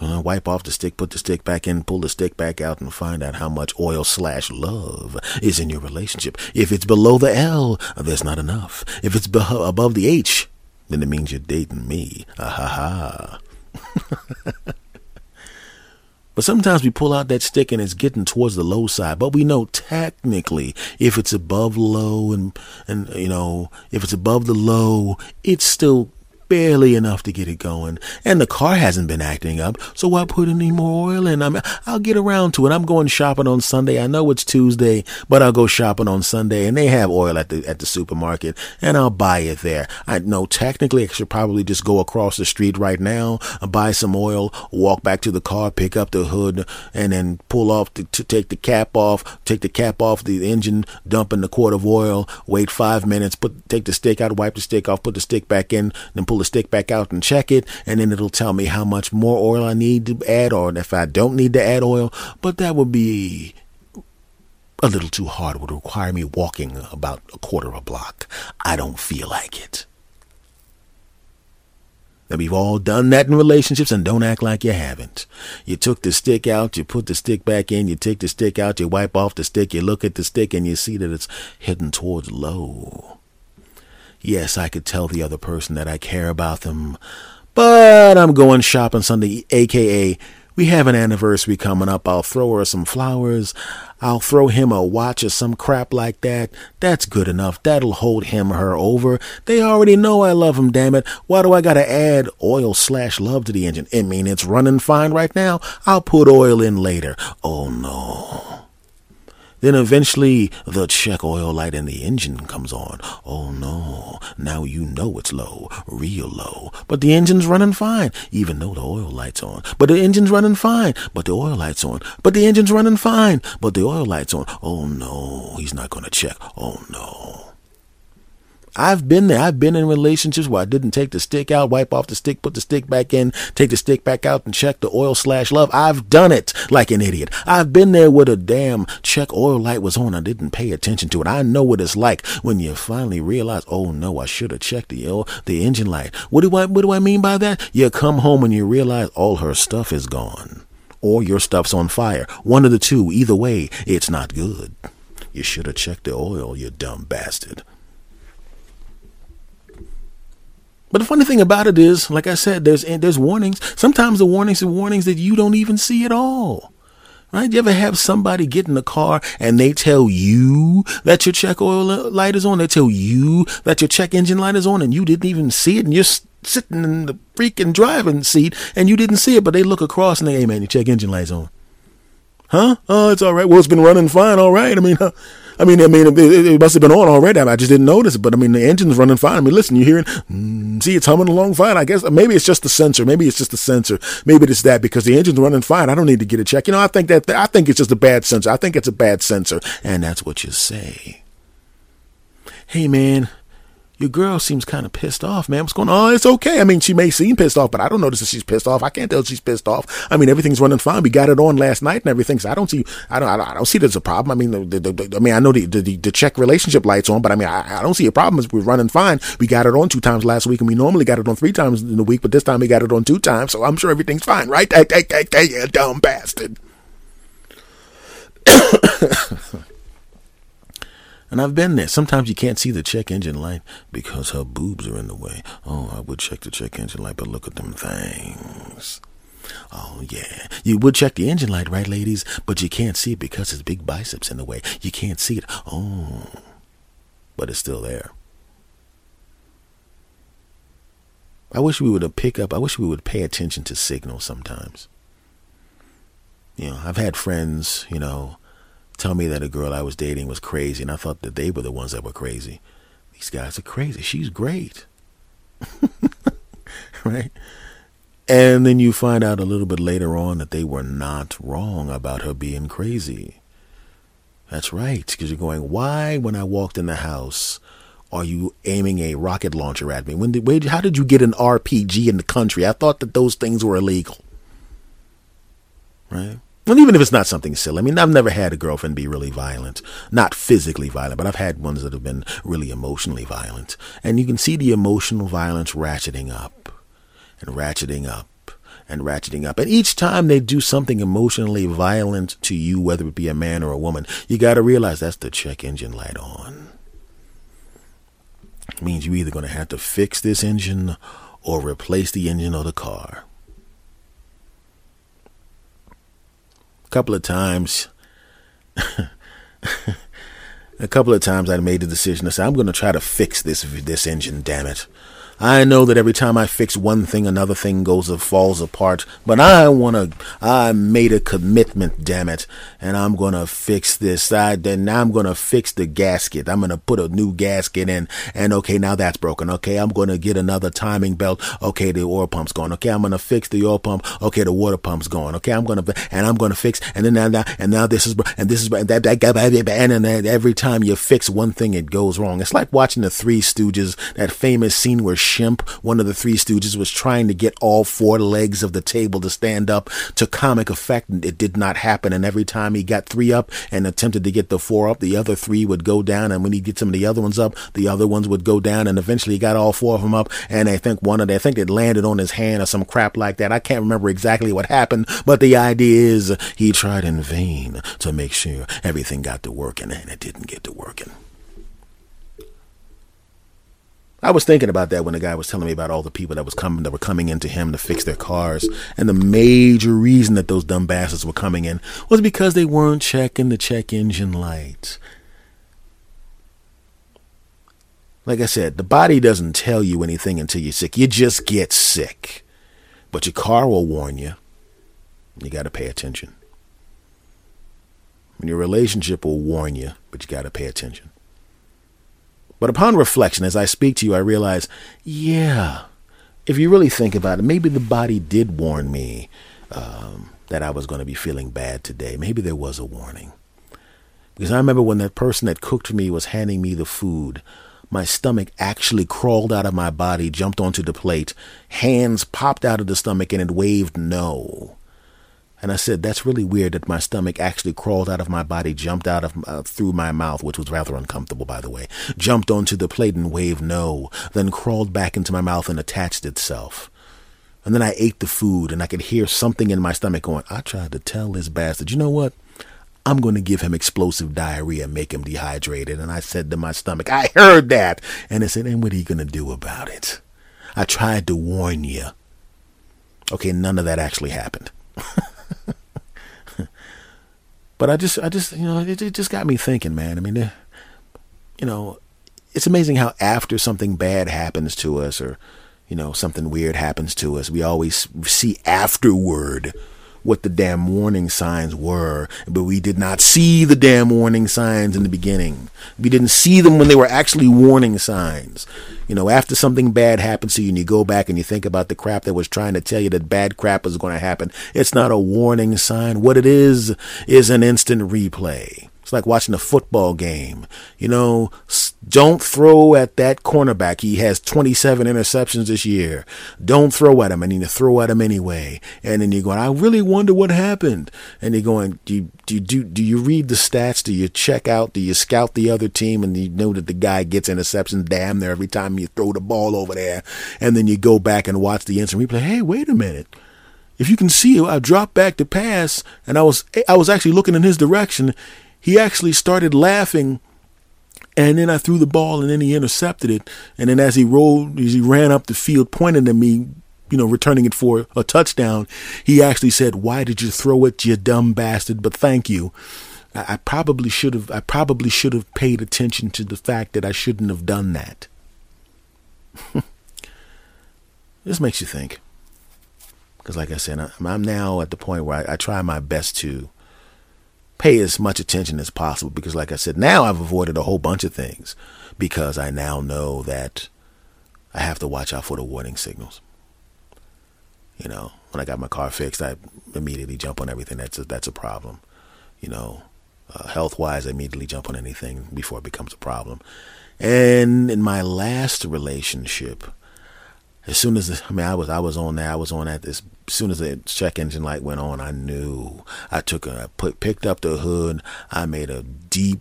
uh, wipe off the stick, put the stick back in, pull the stick back out, and find out how much oil slash love is in your relationship. If it's below the L, there's not enough. If it's be- above the H, then it means you're dating me. Ah ha ha. But sometimes we pull out that stick and it's getting towards the low side. But we know technically if it's above low and and you know if it's above the low, it's still barely enough to get it going. And the car hasn't been acting up, so why put any more oil in? I mean, I'll get around to it. I'm going shopping on Sunday. I know it's Tuesday, but I'll go shopping on Sunday, and they have oil at the at the supermarket, and I'll buy it there. I know technically I should probably just go across the street right now, buy some oil, walk back to the car, pick up the hood, and then pull off to, to take the cap off, take the cap off the engine, dump in the quart of oil, wait five minutes, put take the stick out, wipe the stick off, put the stick back in, then pull the stick back out and check it, and then it'll tell me how much more oil I need to add, or if I don't need to add oil. But that would be a little too hard. It would require me walking about a quarter of a block. I don't feel like it. Now, we've all done that in relationships and don't act like you haven't. You took the stick out, you put the stick back in, you take the stick out, you wipe off the stick, you look at the stick and you see that it's heading towards low. Yes, I could tell the other person that I care about them, but I'm going shopping Sunday, aka we have an anniversary coming up. I'll throw her some flowers. I'll throw him a watch or some crap like that. That's good enough. That'll hold him or her over. They already know I love him, damn it. Why do I gotta add oil slash love to the engine? I mean, it's running fine right now. I'll put oil in later. Oh no. Then eventually the check oil light in the engine comes on. Oh no, now you know it's low, real low. But the engine's running fine, even though the oil light's on. But the engine's running fine, but the oil light's on. But the engine's running fine, but the oil light's on. Oh no, he's not gonna check. Oh no. I've been there. I've been in relationships where I didn't take the stick out, wipe off the stick, put the stick back in, take the stick back out and check the oil slash love. I've done it like an idiot. I've been there with a damn check oil light was on. I didn't pay attention to it. I know what it's like when you finally realize, oh no, I should have checked the oil, the engine light. What do I, what do I mean by that? You come home and you realize all her stuff is gone or your stuff's on fire. One of the two. Either way, it's not good. You should have checked the oil, you dumb bastard. But the funny thing about it is, like I said, there's there's warnings. Sometimes the warnings are warnings that you don't even see at all. Right? You ever have somebody get in the car and they tell you that your check oil light is on? They tell you that your check engine light is on and you didn't even see it and you're sitting in the freaking driving seat and you didn't see it, but they look across and they, hey man, your check engine light's on. Huh? Oh, it's all right. Well, it's been running fine. All right. I mean, huh? I mean, I mean, it, it, must have been on already. I just didn't notice it. But I mean, the engine's running fine. I mean, listen, you're hearing? Mm, see, it's humming along fine. I guess maybe it's just the sensor. Maybe it's just the sensor. Maybe it's that because the engine's running fine. I don't need to get a check. You know, I think that I think it's just a bad sensor. I think it's a bad sensor, and that's what you say. Hey, man, your girl seems kind of pissed off, man. What's going on? Oh, it's okay. I mean, she may seem pissed off, but I don't notice that she's pissed off. I can't tell she's pissed off. I mean, everything's running fine. We got it on last night and everything. So I don't see, I don't, I don't, I don't see there's a problem. I mean, the, the, the, I mean, I know the, the, the check relationship lights on, but I mean, I, I don't see a problem. As we're running fine. We got it on two times last week and we normally got it on three times in the week, but this time we got it on two times. So I'm sure everything's fine, right? Hey, hey, hey, hey, you dumb bastard. And I've been there. Sometimes you can't see the check engine light because her boobs are in the way. Oh, I would check the check engine light, but look at them things. Oh, yeah. You would check the engine light, right, ladies? But you can't see it because his big biceps in the way. You can't see it. Oh. But it's still there. I wish we would pick up, I wish we would pay attention to signals sometimes. You know, I've had friends, you know, tell me that a girl I was dating was crazy, and I thought that they were the ones that were crazy. These guys are crazy. She's great. right? And then you find out a little bit later on that they were not wrong about her being crazy. That's right, because you're going, why, when I walked in the house, are you aiming a rocket launcher at me? When did, where, how did you get an RPG in the country? I thought that those things were illegal. Right? And even if it's not something silly, I mean, I've never had a girlfriend be really violent. Not physically violent, but I've had ones that have been really emotionally violent. And you can see the emotional violence ratcheting up and ratcheting up and ratcheting up. And each time they do something emotionally violent to you, whether it be a man or a woman, you got to realize that's the check engine light on means you're either going to have to fix this engine or replace the engine of the car. Couple of times, a couple of times I made the decision to say, I'm going to try to fix this, this engine, damn it. I know that every time I fix one thing, another thing goes and falls apart. But I want to. I made a commitment, damn it, and I'm gonna fix this. I then I'm gonna fix the gasket. I'm gonna put a new gasket in. And okay, now that's broken. Okay, I'm gonna get another timing belt. Okay, the oil pump's gone. Okay, I'm gonna fix the oil pump. Okay, the water pump's gone. Okay, I'm gonna and I'm gonna fix. And then now, and now this is and this is and that that and then every time you fix one thing, it goes wrong. It's like watching the Three Stooges. That famous scene where Shemp, one of the Three Stooges, was trying to get all four legs of the table to stand up to comic effect, and it did not happen. And every time he got three up and attempted to get the four up, the other three would go down. And when he get some of the other ones up, the other ones would go down. And eventually he got all four of them up. And I think one of them, I think it landed on his hand or some crap like that. I can't remember exactly what happened, but the idea is he tried in vain to make sure everything got to working, and it didn't get to working. I was thinking about that when the guy was telling me about all the people that was coming that were coming into him to fix their cars, and the major reason that those dumb bastards were coming in was because they weren't checking the check engine lights. Like I said, the body doesn't tell you anything until you're sick. You just get sick. But your car will warn you. You got to pay attention. And your relationship will warn you, but you got to pay attention. But upon reflection, as I speak to you, I realize, yeah, if you really think about it, maybe the body did warn me um, that I was going to be feeling bad today. Maybe there was a warning. Because I remember when that person that cooked for me was handing me the food, my stomach actually crawled out of my body, jumped onto the plate, hands popped out of the stomach, and it waved no. And I said, that's really weird that my stomach actually crawled out of my body, jumped out of uh, through my mouth, which was rather uncomfortable, by the way, jumped onto the plate and waved no, then crawled back into my mouth and attached itself. And then I ate the food and I could hear something in my stomach going, I tried to tell this bastard, you know what? I'm going to give him explosive diarrhea make him dehydrated. And I said to my stomach, I heard that. And it said, and what are you going to do about it? I tried to warn you. Okay, none of that actually happened. But I just, I just, you know, it, it just got me thinking, man. I mean, eh, you know, it's amazing how after something bad happens to us or, you know, something weird happens to us, we always see afterward what the damn warning signs were, but we did not see the damn warning signs in the beginning. We didn't see them when they were actually warning signs. You know, after something bad happens to you and you go back and you think about the crap that was trying to tell you that bad crap is going to happen, it's not a warning sign. What it is, is an instant replay. It's like watching a football game. You know, don't throw at that cornerback. He has 27 interceptions this year. Don't throw at him. And you throw at him anyway. And then you're going, I really wonder what happened. And you're going, do you, do you, do, do you read the stats? Do you check out? Do you scout the other team? And you know that the guy gets interceptions damn there every time you throw the ball over there. And then you go back and watch the instant replay. Hey, wait a minute if you can see, I dropped back to pass, and I was I was actually looking in his direction he actually started laughing and then I threw the ball and then he intercepted it. And then as he rolled, as he ran up the field, pointing to me you know, returning it for a touchdown, he actually said, "Why did you throw it, you dumb bastard?" But thank you. I, probably should have. I probably should have paid attention to the fact that I shouldn't have done that. this makes you think. Because, like I said, I'm, I'm now at the point where I, I try my best to pay as much attention as possible. Because, like I said, now I've avoided a whole bunch of things because I now know that I have to watch out for the warning signals. You know, when I got my car fixed, I immediately jump on everything that's a, that's a problem. You know, uh, health wise, I immediately jump on anything before it becomes a problem. And in my last relationship, as soon as I mean, I was I was on there, I was on at this. As soon as the check engine light went on, I knew. I took a put picked up the hood. I made a deep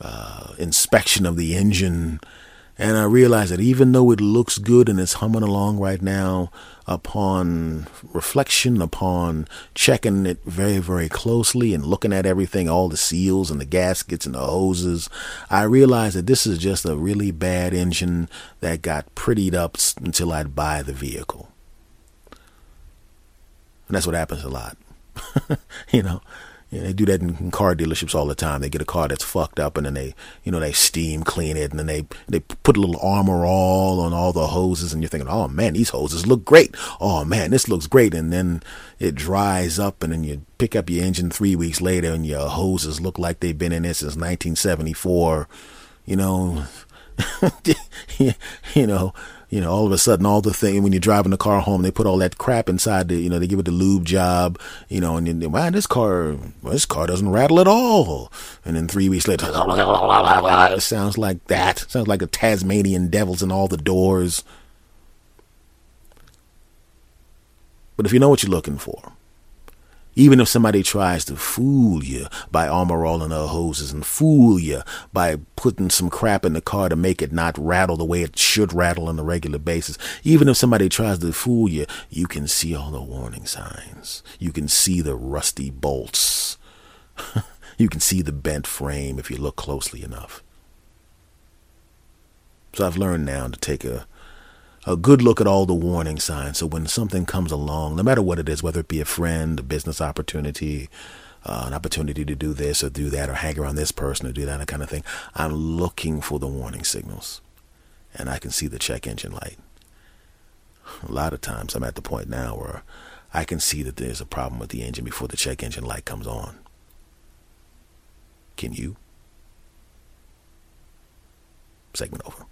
uh, inspection of the engine, and I realized that even though it looks good and it's humming along right now, upon reflection, upon checking it very, very closely and looking at everything, all the seals and the gaskets and the hoses, I realized that this is just a really bad engine that got prettied up until I'd buy the vehicle. And that's what happens a lot. you know, you know, they do that in, in, car dealerships all the time. They get a car that's fucked up, and then they, you know, they steam clean it, and then they they put a little armor all on all the hoses, and you're thinking, oh man, these hoses look great. Oh man, this looks great, and then it dries up, and then you pick up your engine three weeks later, and your hoses look like they've been in it since 1974. You know, you know, you know, all of a sudden, all the thing when you're driving the car home, they put all that crap inside the, you know, they give it the lube job, you know, and then, wow, this car, well, this car doesn't rattle at all. And then three weeks later, it sounds like that. sounds like a Tasmanian devils in all the doors. But if you know what you're looking for, even if somebody tries to fool you by armor rolling their hoses and fool you by putting some crap in the car to make it not rattle the way it should rattle on a regular basis, even if somebody tries to fool you, you can see all the warning signs. You can see the rusty bolts. you can see the bent frame if you look closely enough. So I've learned now to take a a good look at all the warning signs. So when something comes along, no matter what it is, whether it be a friend, a business opportunity, uh, an opportunity to do this or do that or hang around this person or do that kind of thing, I'm looking for the warning signals. And I can see the check engine light. A lot of times I'm at the point now where I can see that there's a problem with the engine before the check engine light comes on. Can you? Segment over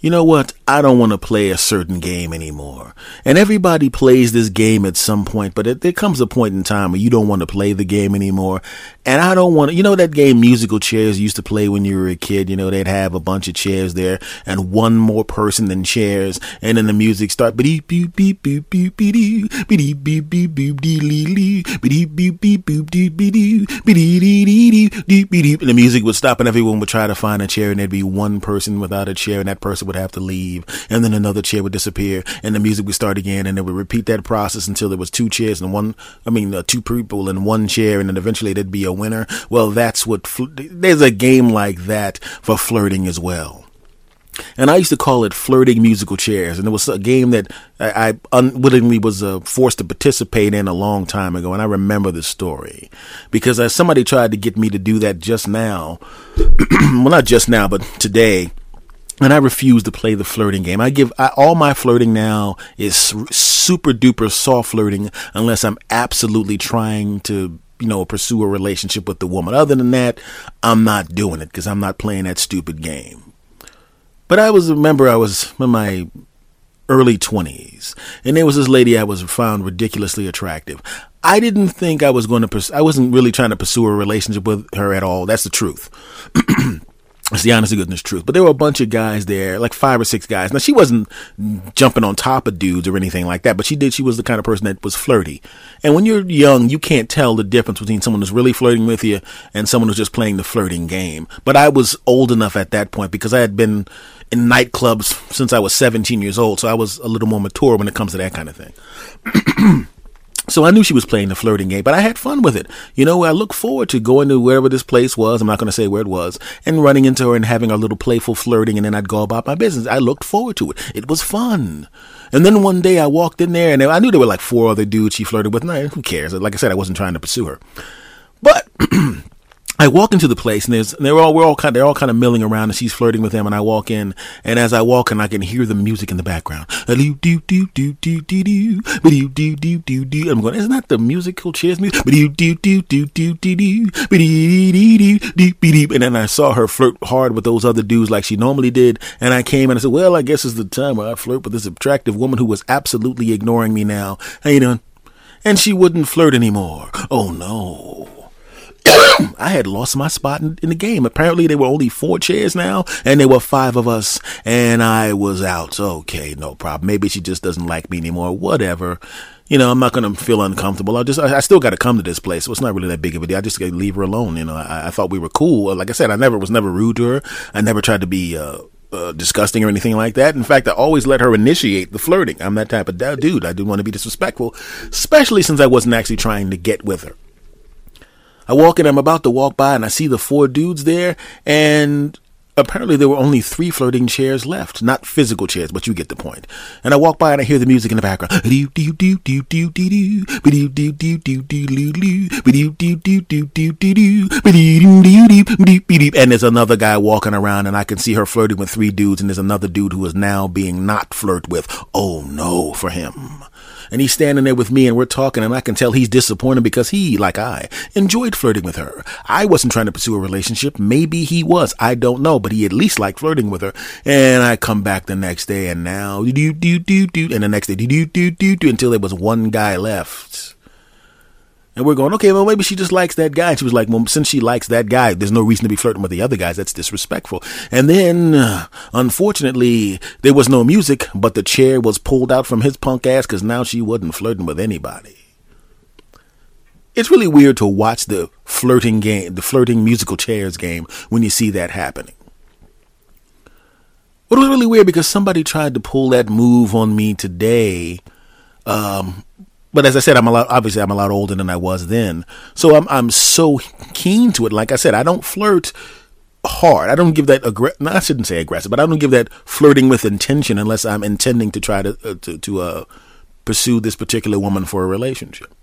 you know what? I don't want to play a certain game anymore. And everybody plays this game at some point, but it, there comes a point in time where you don't want to play the game anymore. And I don't want to, you know, that game musical chairs used to play when you were a kid, you know, they'd have a bunch of chairs there and one more person than chairs. And then the music start, beep, beep, beep, beep, beep, beep, beep, beep, beep, beep, beep, beep, beep, beep, beep, beep, beep, beep. And the music would stop and everyone would try to find a chair and there'd be one person without a chair and that person would have to leave and then another chair would disappear and the music would start again and it would repeat that process until there was two chairs and one, I mean, uh, two people in one chair and then eventually there'd be a winner. Well, that's what, fl- there's a game like that for flirting as well. And I used to call it flirting musical chairs. And it was a game that I, unwittingly was uh, forced to participate in a long time ago. And I remember the story because uh, somebody tried to get me to do that just now. well, not just now, but today and I refuse to play the flirting game. I give I, all my flirting now is super duper soft flirting unless I'm absolutely trying to you know pursue a relationship with the woman. Other than that, I'm not doing it because I'm not playing that stupid game. But I was remember I was in my early 20s and there was this lady I was found ridiculously attractive. I didn't think I was going to pers- I wasn't really trying to pursue a relationship with her at all. That's the truth. It's the honest to goodness truth. But there were a bunch of guys there, like five or six guys. Now she wasn't jumping on top of dudes or anything like that, but she did. She was the kind of person that was flirty. And when you're young, you can't tell the difference between someone who's really flirting with you and someone who's just playing the flirting game. But I was old enough at that point because I had been in nightclubs since I was 17 years old. So I was a little more mature when it comes to that kind of thing. So I knew she was playing the flirting game, but I had fun with it. You know, I look forward to going to wherever this place was. I'm not going to say where it was and running into her and having our little playful flirting and then I'd go about my business. I looked forward to it. It was fun. And then one day I walked in there and I knew there were like four other dudes she flirted with. Nah, who cares? Like I said, I wasn't trying to pursue her. But I walk into the place and there's and they're all we're all kind they're all kind of milling around and she's flirting with them and I walk in and as I walk in I can hear the music in the background. Do do do do do do do do do do do do. I'm going. Isn't that the musical chairs music? Do do do do do do do. And then I saw her flirt hard with those other dudes like she normally did. And I came and I said, well, I guess it's the time where I flirt with this attractive woman who was absolutely ignoring me now. How you doing? And she wouldn't flirt anymore. Oh no. I had lost my spot in, in, the game. Apparently, there were only four chairs now, and there were five of us, and I was out. Okay, no problem. Maybe she just doesn't like me anymore. Whatever. You know, I'm not to feel uncomfortable. I just, I, I still got to come to this place. So it's not really that big of a deal. I just got to leave her alone. You know, I, I, thought we were cool. Like I said, I never was never rude to her. I never tried to be, uh, uh, disgusting or anything like that. In fact, I always let her initiate the flirting. I'm that type of dude. I didn't want to be disrespectful, especially since I wasn't actually trying to get with her. I walk in, I'm about to walk by, and I see the four dudes there, and apparently there were only three flirting chairs left. Not physical chairs, but you get the point. And I walk by and I hear the music in the background. And there's another guy walking around and I can see her flirting with three dudes and there's another dude who is now being not flirt with. Oh no for him and he's standing there with me and we're talking and I can tell he's disappointed because he, like I, enjoyed flirting with her. I wasn't trying to pursue a relationship. Maybe he was. I don't know, but he at least liked flirting with her. And I come back the next day and now do do do do and the next day do do do do do until there was one guy left. And we're going, okay, well, maybe she just likes that guy. And she was like, well, since she likes that guy, there's no reason to be flirting with the other guys. That's disrespectful. And then, uh, unfortunately, there was no music, but the chair was pulled out from his punk ass because now she wasn't flirting with anybody. It's really weird to watch the flirting game, the flirting musical chairs game when you see that happening. It was really weird because somebody tried to pull that move on me today um, but as I said, I'm a lot. Obviously, I'm a lot older than I was then, so I'm I'm so keen to it. Like I said, I don't flirt hard. I don't give that aggressive. No, I shouldn't say aggressive, but I don't give that flirting with intention unless I'm intending to try to uh, to, to uh, pursue this particular woman for a relationship.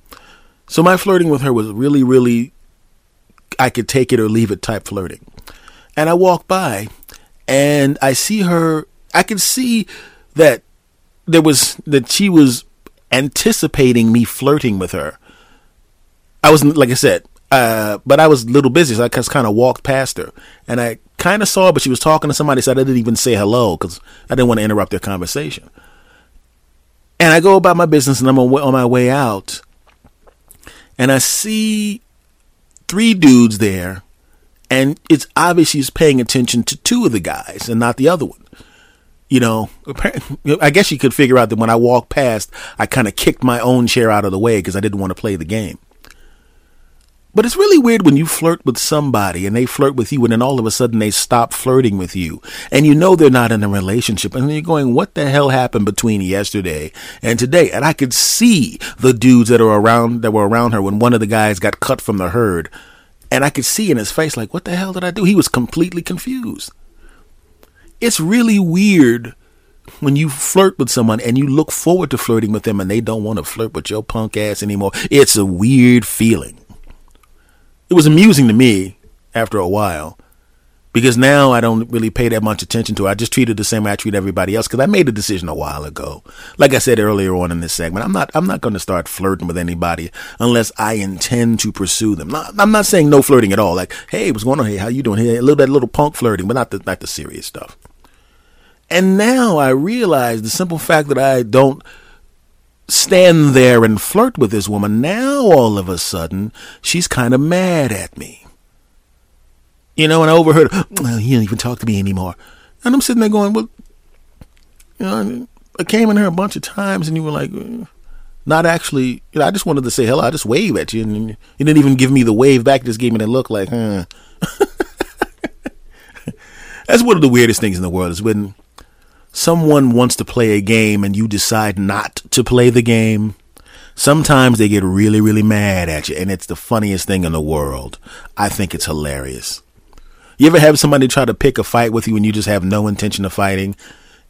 So my flirting with her was really, really, I could take it or leave it type flirting. And I walk by, and I see her. I could see that there was that she was anticipating me flirting with her. I was like I said, uh, but I was a little busy, so I just kind of walked past her, and I kind of saw, her, but she was talking to somebody, so I didn't even say hello because I didn't want to interrupt their conversation. And I go about my business, and I'm on my way out, and I see three dudes there, and it's obvious she's paying attention to two of the guys and not the other one you know, I guess you could figure out that when I walked past, I kind of kicked my own chair out of the way because I didn't want to play the game. But it's really weird when you flirt with somebody and they flirt with you and then all of a sudden they stop flirting with you and you know they're not in a relationship and you're going, what the hell happened between yesterday and today? And I could see the dudes that are around, that were around her when one of the guys got cut from the herd. And I could see in his face, like, what the hell did I do? He was completely confused it's really weird when you flirt with someone and you look forward to flirting with them and they don't want to flirt with your punk ass anymore. It's a weird feeling. It was amusing to me after a while because now I don't really pay that much attention to it. I just treat it the same way I treat everybody else because I made a decision a while ago. Like I said earlier on in this segment, I'm not I'm not going to start flirting with anybody unless I intend to pursue them. I'm not saying no flirting at all. Like, hey, what's going on? Hey, how you doing? Hey, a little bit, little punk flirting, but not the not the serious stuff. And now I realize the simple fact that I don't stand there and flirt with this woman, now all of a sudden she's kind of mad at me. You know, and I overheard, well, he don't even talk to me anymore. And I'm sitting there going, well, you know, I came in here a bunch of times and you were like, not actually, you know, I just wanted to say hello. I just wave at you and you didn't even give me the wave back. Just gave me that look like, huh. That's one of the weirdest things in the world is when someone wants to play a game and you decide not to play the game. Sometimes they get really, really mad at you, and it's the funniest thing in the world. I think it's hilarious. You ever have somebody try to pick a fight with you and you just have no intention of fighting?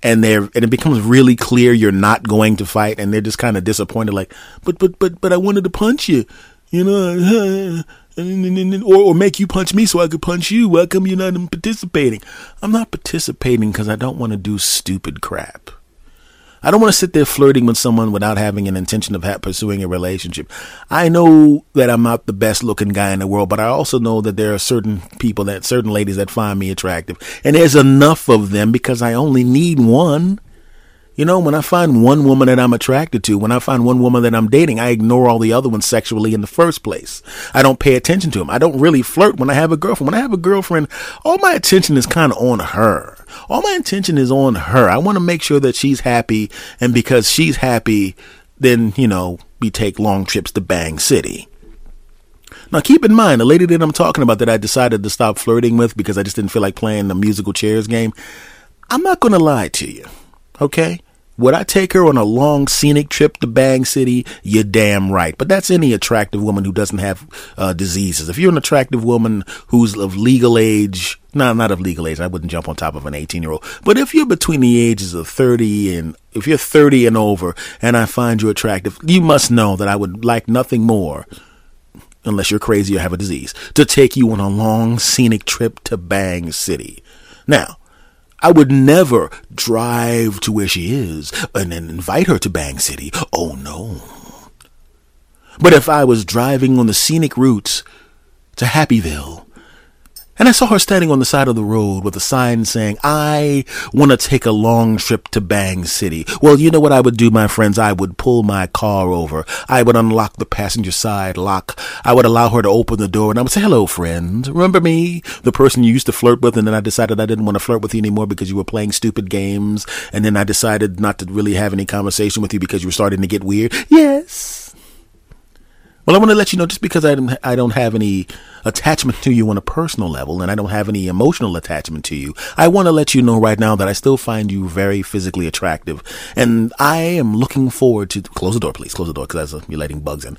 And they're and it becomes really clear you're not going to fight and they're just kind of disappointed like but but but but I wanted to punch you you know? Or, or make you punch me so I could punch you. Why come you're not participating? I'm not participating because I don't want to do stupid crap I don't want to sit there flirting with someone without having an intention of ha- pursuing a relationship. I know that I'm not the best looking guy in the world, but I also know that there are certain people that certain ladies that find me attractive. And there's enough of them because I only need one. You know, when I find one woman that I'm attracted to, when I find one woman that I'm dating, I ignore all the other ones sexually in the first place. I don't pay attention to them. I don't really flirt when I have a girlfriend. When I have a girlfriend, all my attention is kind of on her. All my attention is on her. I want to make sure that she's happy. And because she's happy, then, you know, we take long trips to Bang City. Now, keep in mind, the lady that I'm talking about that I decided to stop flirting with because I just didn't feel like playing the musical chairs game, I'm not going to lie to you. Okay? Would I take her on a long scenic trip to Bang City? You're damn right. But that's any attractive woman who doesn't have uh, diseases. If you're an attractive woman who's of legal age, no, not of legal age, I wouldn't jump on top of an 18 year old. But if you're between the ages of 30 and if you're 30 and over and I find you attractive, you must know that I would like nothing more unless you're crazy or have a disease, to take you on a long scenic trip to Bang City. Now, I would never drive to where she is and then invite her to Bang City. Oh no. But if I was driving on the scenic routes to Happyville, and I saw her standing on the side of the road with a sign saying, I want to take a long trip to Bang City. Well, you know what I would do, my friends? I would pull my car over. I would unlock the passenger side lock. I would allow her to open the door and I would say, hello, friend. Remember me? The person you used to flirt with and then I decided I didn't want to flirt with you anymore because you were playing stupid games. And then I decided not to really have any conversation with you because you were starting to get weird. Yes. Well, I want to let you know just because I don't, I don't have any attachment to you on a personal level and I don't have any emotional attachment to you, I want to let you know right now that I still find you very physically attractive. And I am looking forward to. Close the door, please. Close the door because uh, you're letting bugs in.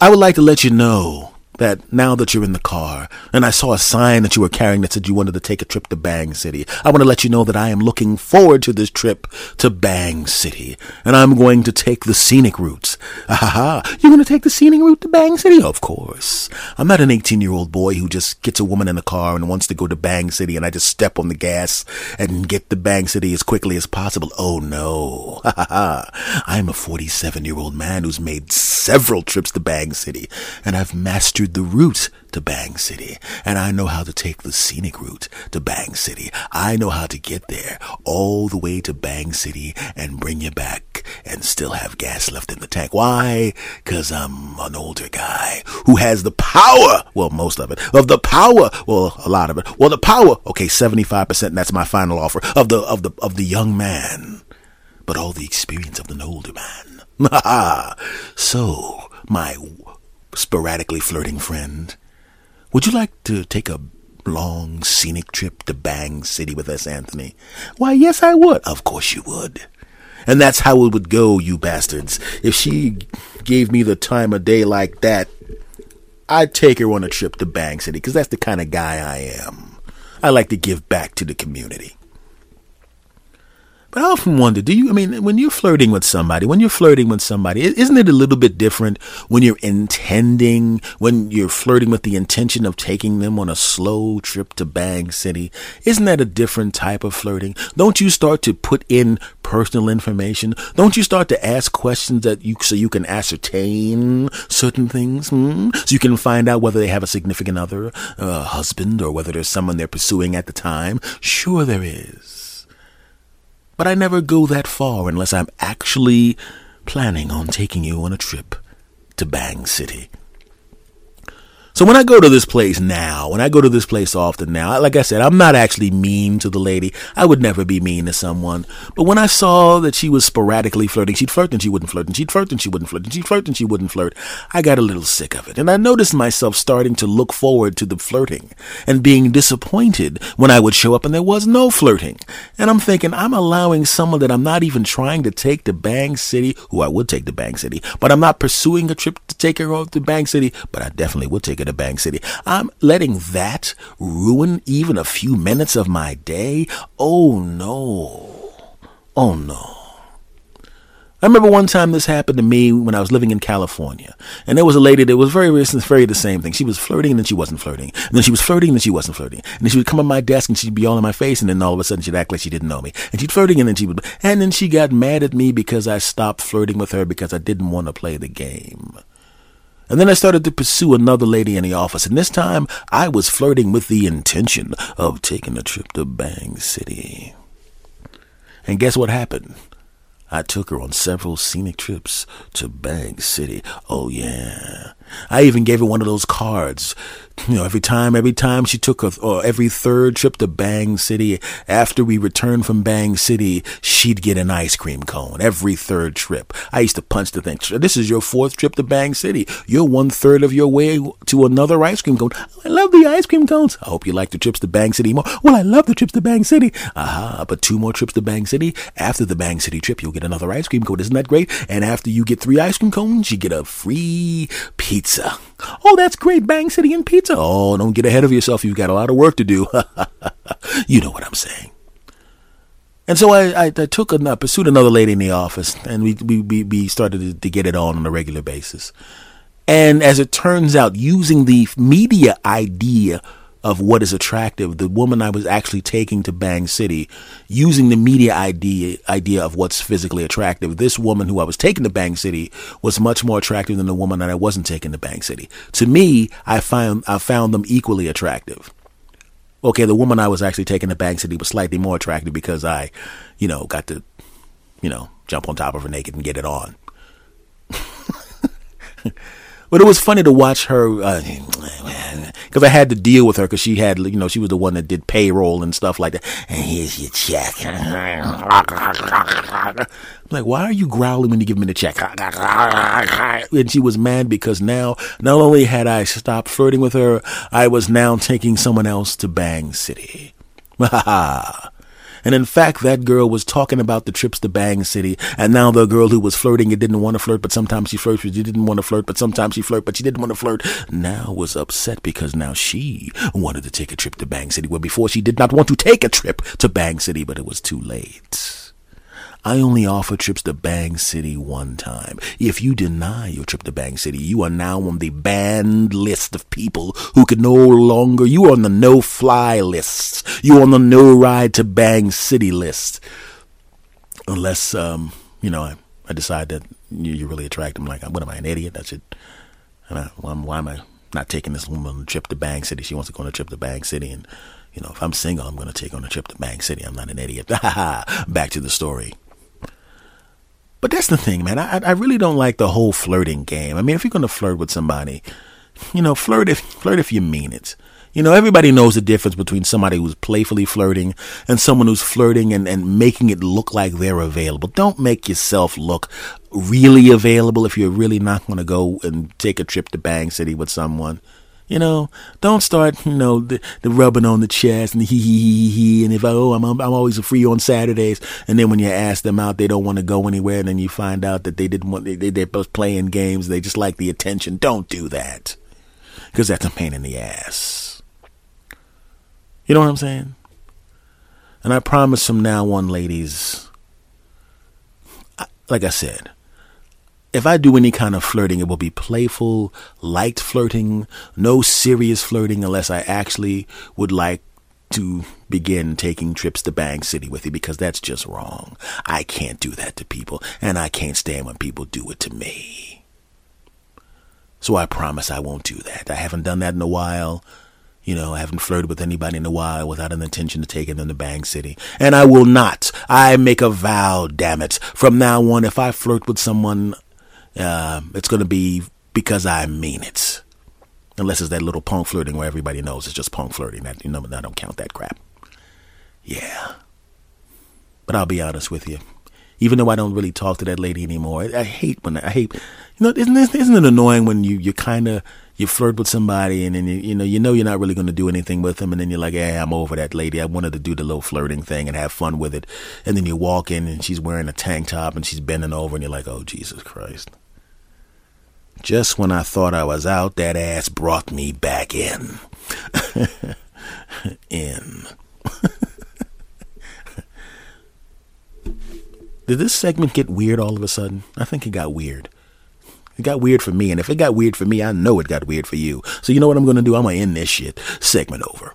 I would like to let you know that now that you're in the car and I saw a sign that you were carrying that said you wanted to take a trip to Bang City, I want to let you know that I am looking forward to this trip to Bang City and I'm going to take the scenic routes. Ah, ha! you're going to take the scenic route to Bang City? Of course. I'm not an 18 year old boy who just gets a woman in the car and wants to go to Bang City and I just step on the gas and get to Bang City as quickly as possible. Oh no. ha! I'm a 47 year old man who's made several trips to Bang City and I've mastered the route to Bang City, and I know how to take the scenic route to Bang City. I know how to get there all the way to Bang City and bring you back and still have gas left in the tank. Why? Cause I'm an older guy who has the power, well, most of it, of the power, well, a lot of it, well, the power, okay, 75%, and that's my final offer, of the, of the, of the young man, but all the experience of an older man. so, my sporadically flirting friend, would you like to take a long scenic trip to Bang City with us, Anthony? Why, yes, I would. Of course you would. And that's how it would go, you bastards. If she gave me the time of day like that, I'd take her on a trip to Bang City because that's the kind of guy I am. I like to give back to the community. But I often wonder, do you, I mean, when you're flirting with somebody, when you're flirting with somebody, isn't it a little bit different when you're intending, when you're flirting with the intention of taking them on a slow trip to Bang City? Isn't that a different type of flirting? Don't you start to put in personal information? Don't you start to ask questions that you, so you can ascertain certain things? Hmm? So you can find out whether they have a significant other, a husband, or whether there's someone they're pursuing at the time? Sure there is. But I never go that far unless I'm actually planning on taking you on a trip to Bang City. So when I go to this place now, when I go to this place often now, like I said, I'm not actually mean to the lady. I would never be mean to someone. But when I saw that she was sporadically flirting, she'd flirt and she wouldn't flirt, and she'd flirt and she wouldn't flirt, and she'd flirt and she wouldn't flirt, I got a little sick of it. And I noticed myself starting to look forward to the flirting and being disappointed when I would show up and there was no flirting. And I'm thinking, I'm allowing someone that I'm not even trying to take to Bang City, who I would take to Bang City, but I'm not pursuing a trip to take her to Bang City, but I definitely would take her to Bang City. I'm letting that ruin even a few minutes of my day. Oh no. Oh no. I remember one time this happened to me when I was living in California, and there was a lady that was very, very the same thing. She was flirting, and then she wasn't flirting, and then she was flirting, and then she wasn't flirting, and then she would come on my desk, and she'd be all in my face, and then all of a sudden she'd act like she didn't know me, and she'd flirting, and then she would, and then she got mad at me because I stopped flirting with her because I didn't want to play the game. And then I started to pursue another lady in the office, and this time I was flirting with the intention of taking a trip to Bang City. And guess what happened? I took her on several scenic trips to Bang City. Oh, yeah. I even gave her one of those cards. You know, every time, every time she took a, or every third trip to Bang City, after we returned from Bang City, she'd get an ice cream cone every third trip. I used to punch the thing. This is your fourth trip to Bang City. You're one third of your way to another ice cream cone. I love the ice cream cones. I hope you like the trips to Bang City more. Well, I love the trips to Bang City. Aha, but two more trips to Bang City. After the Bang City trip, you'll get another ice cream cone. Isn't that great? And after you get three ice cream cones, you get a free pizza. Oh, that's great. Bang City and pizza. Oh, don't get ahead of yourself. You've got a lot of work to do. you know what I'm saying. And so I, I, I took a, I pursued another lady in the office, and we we we, started to, to get it on on a regular basis. And as it turns out, using the media idea of what is attractive, the woman I was actually taking to Bang City, using the media idea idea of what's physically attractive, this woman who I was taking to Bang City was much more attractive than the woman that I wasn't taking to Bang City. To me, I found I found them equally attractive. Okay, the woman I was actually taking to Bang City was slightly more attractive because I, you know, got to, you know, jump on top of her naked and get it on. But it was funny to watch her uh, because I had to deal with her because she had, you know, she was the one that did payroll and stuff like that. And here's your check. I'm like, why are you growling when you give me the check? And she was mad because now, not only had I stopped flirting with her, I was now taking someone else to Bang City. And in fact, that girl was talking about the trips to Bang City. And now the girl who was flirting and didn't want to flirt, but sometimes she flirts, she didn't want to flirt, but sometimes she flirt, but she didn't want to flirt, now was upset because now she wanted to take a trip to Bang City, where before she did not want to take a trip to Bang City, but it was too late. I only offer trips to Bang City one time. If you deny your trip to Bang City, you are now on the banned list of people who can no longer, you are on the no fly list. You're on the no ride to Bang City list. Unless, um, you know, I, I decide that you're really attractive. I'm like, what am I, an idiot? That's it. Why am I not taking this woman on a trip to Bang City? She wants to go on a trip to Bang City. And, you know, if I'm single, I'm going to take on a trip to Bang City. I'm not an idiot. Back to the story. But that's the thing, man. I I really don't like the whole flirting game. I mean, if you're going to flirt with somebody, you know, flirt if flirt if you mean it. You know, everybody knows the difference between somebody who's playfully flirting and someone who's flirting and, and making it look like they're available. Don't make yourself look really available if you're really not going to go and take a trip to Bang City with someone. You know, don't start, you know, the, the rubbing on the chest and the hee hee hee hee. And if oh, I'm I'm always free on Saturdays, and then when you ask them out, they don't want to go anywhere, and then you find out that they didn't want they they're both playing games. They just like the attention. Don't do that, because that's a pain in the ass. You know what I'm saying? And I promise from now on, ladies, like I said, if I do any kind of flirting, it will be playful, light flirting, no serious flirting unless I actually would like to begin taking trips to Bang City with you because that's just wrong. I can't do that to people, and I can't stand when people do it to me. So I promise I won't do that. I haven't done that in a while. You know, I haven't flirted with anybody in a while without an intention to take them to Bang City. And I will not. I make a vow, damn it. From now on, if I flirt with someone uh, it's going to be because I mean it. Unless it's that little punk flirting where everybody knows it's just punk flirting. That you know, I don't count that crap. Yeah. But I'll be honest with you. Even though I don't really talk to that lady anymore, I, I hate when I hate. You know, isn't this, isn't it annoying when you you kind of you flirt with somebody and then you, you know you know you're not really going to do anything with them and then you're like, yeah, I'm over that lady. I wanted to do the little flirting thing and have fun with it, and then you walk in and she's wearing a tank top and she's bending over and you're like, oh Jesus Christ. Just when I thought I was out, that ass brought me back in. in. Did this segment get weird all of a sudden? I think it got weird. It got weird for me, and if it got weird for me, I know it got weird for you. So you know what I'm gonna do? I'm gonna end this shit. Segment over.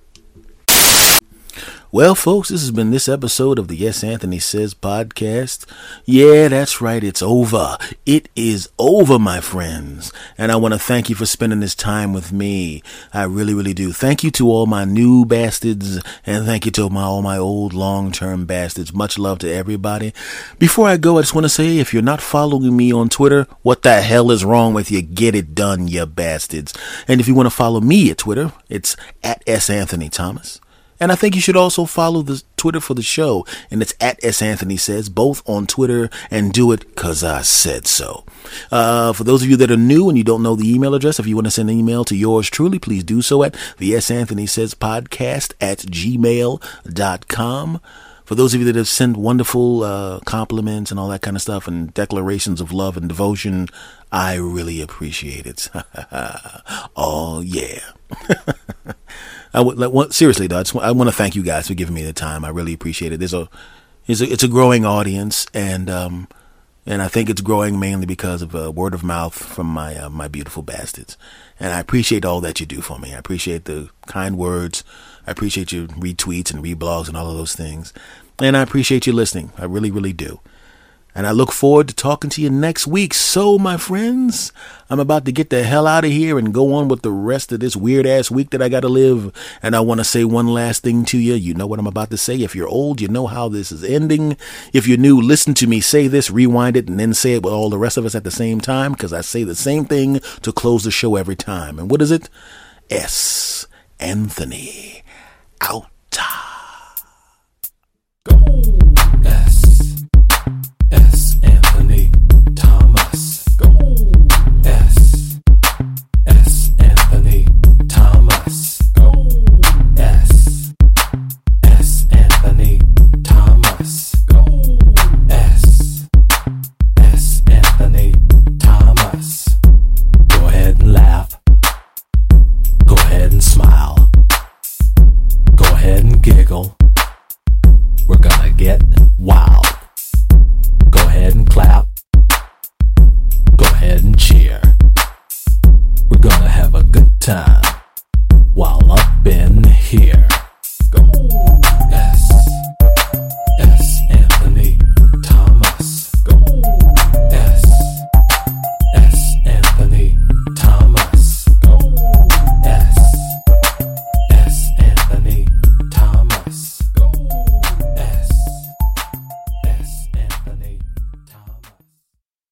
Well, folks, this has been this episode of the S. Anthony Says podcast. Yeah, that's right. It's over. It is over, my friends. And I want to thank you for spending this time with me. I really, really do. Thank you to all my new bastards and thank you to my, all my old long-term bastards. Much love to everybody. Before I go, I just want to say if you're not following me on Twitter, what the hell is wrong with you? Get it done, you bastards. And if you want to follow me at Twitter, it's at S. Anthony Thomas. And I think you should also follow the Twitter for the show, and it's at S. Anthony Says, both on Twitter, and do it because I said so. Uh, for those of you that are new and you don't know the email address, if you want to send an email to yours truly, please do so at the S. Anthony Says podcast at gmail.com. For those of you that have sent wonderful uh, compliments and all that kind of stuff and declarations of love and devotion, I really appreciate it. oh, yeah. I would like, well, seriously though. I, just, I want to thank you guys for giving me the time. I really appreciate it. There's a, it's a, it's a growing audience, and um, and I think it's growing mainly because of uh, word of mouth from my uh, my beautiful bastards. And I appreciate all that you do for me. I appreciate the kind words. I appreciate your retweets and reblogs and all of those things. And I appreciate you listening. I really, really do. And I look forward to talking to you next week. So, my friends, I'm about to get the hell out of here and go on with the rest of this weird ass week that I got to live. And I want to say one last thing to you. You know what I'm about to say. If you're old, you know how this is ending. If you're new, listen to me say this, rewind it, and then say it with all the rest of us at the same time because I say the same thing to close the show every time. And what is it? S. Anthony. Out. time while I've been here.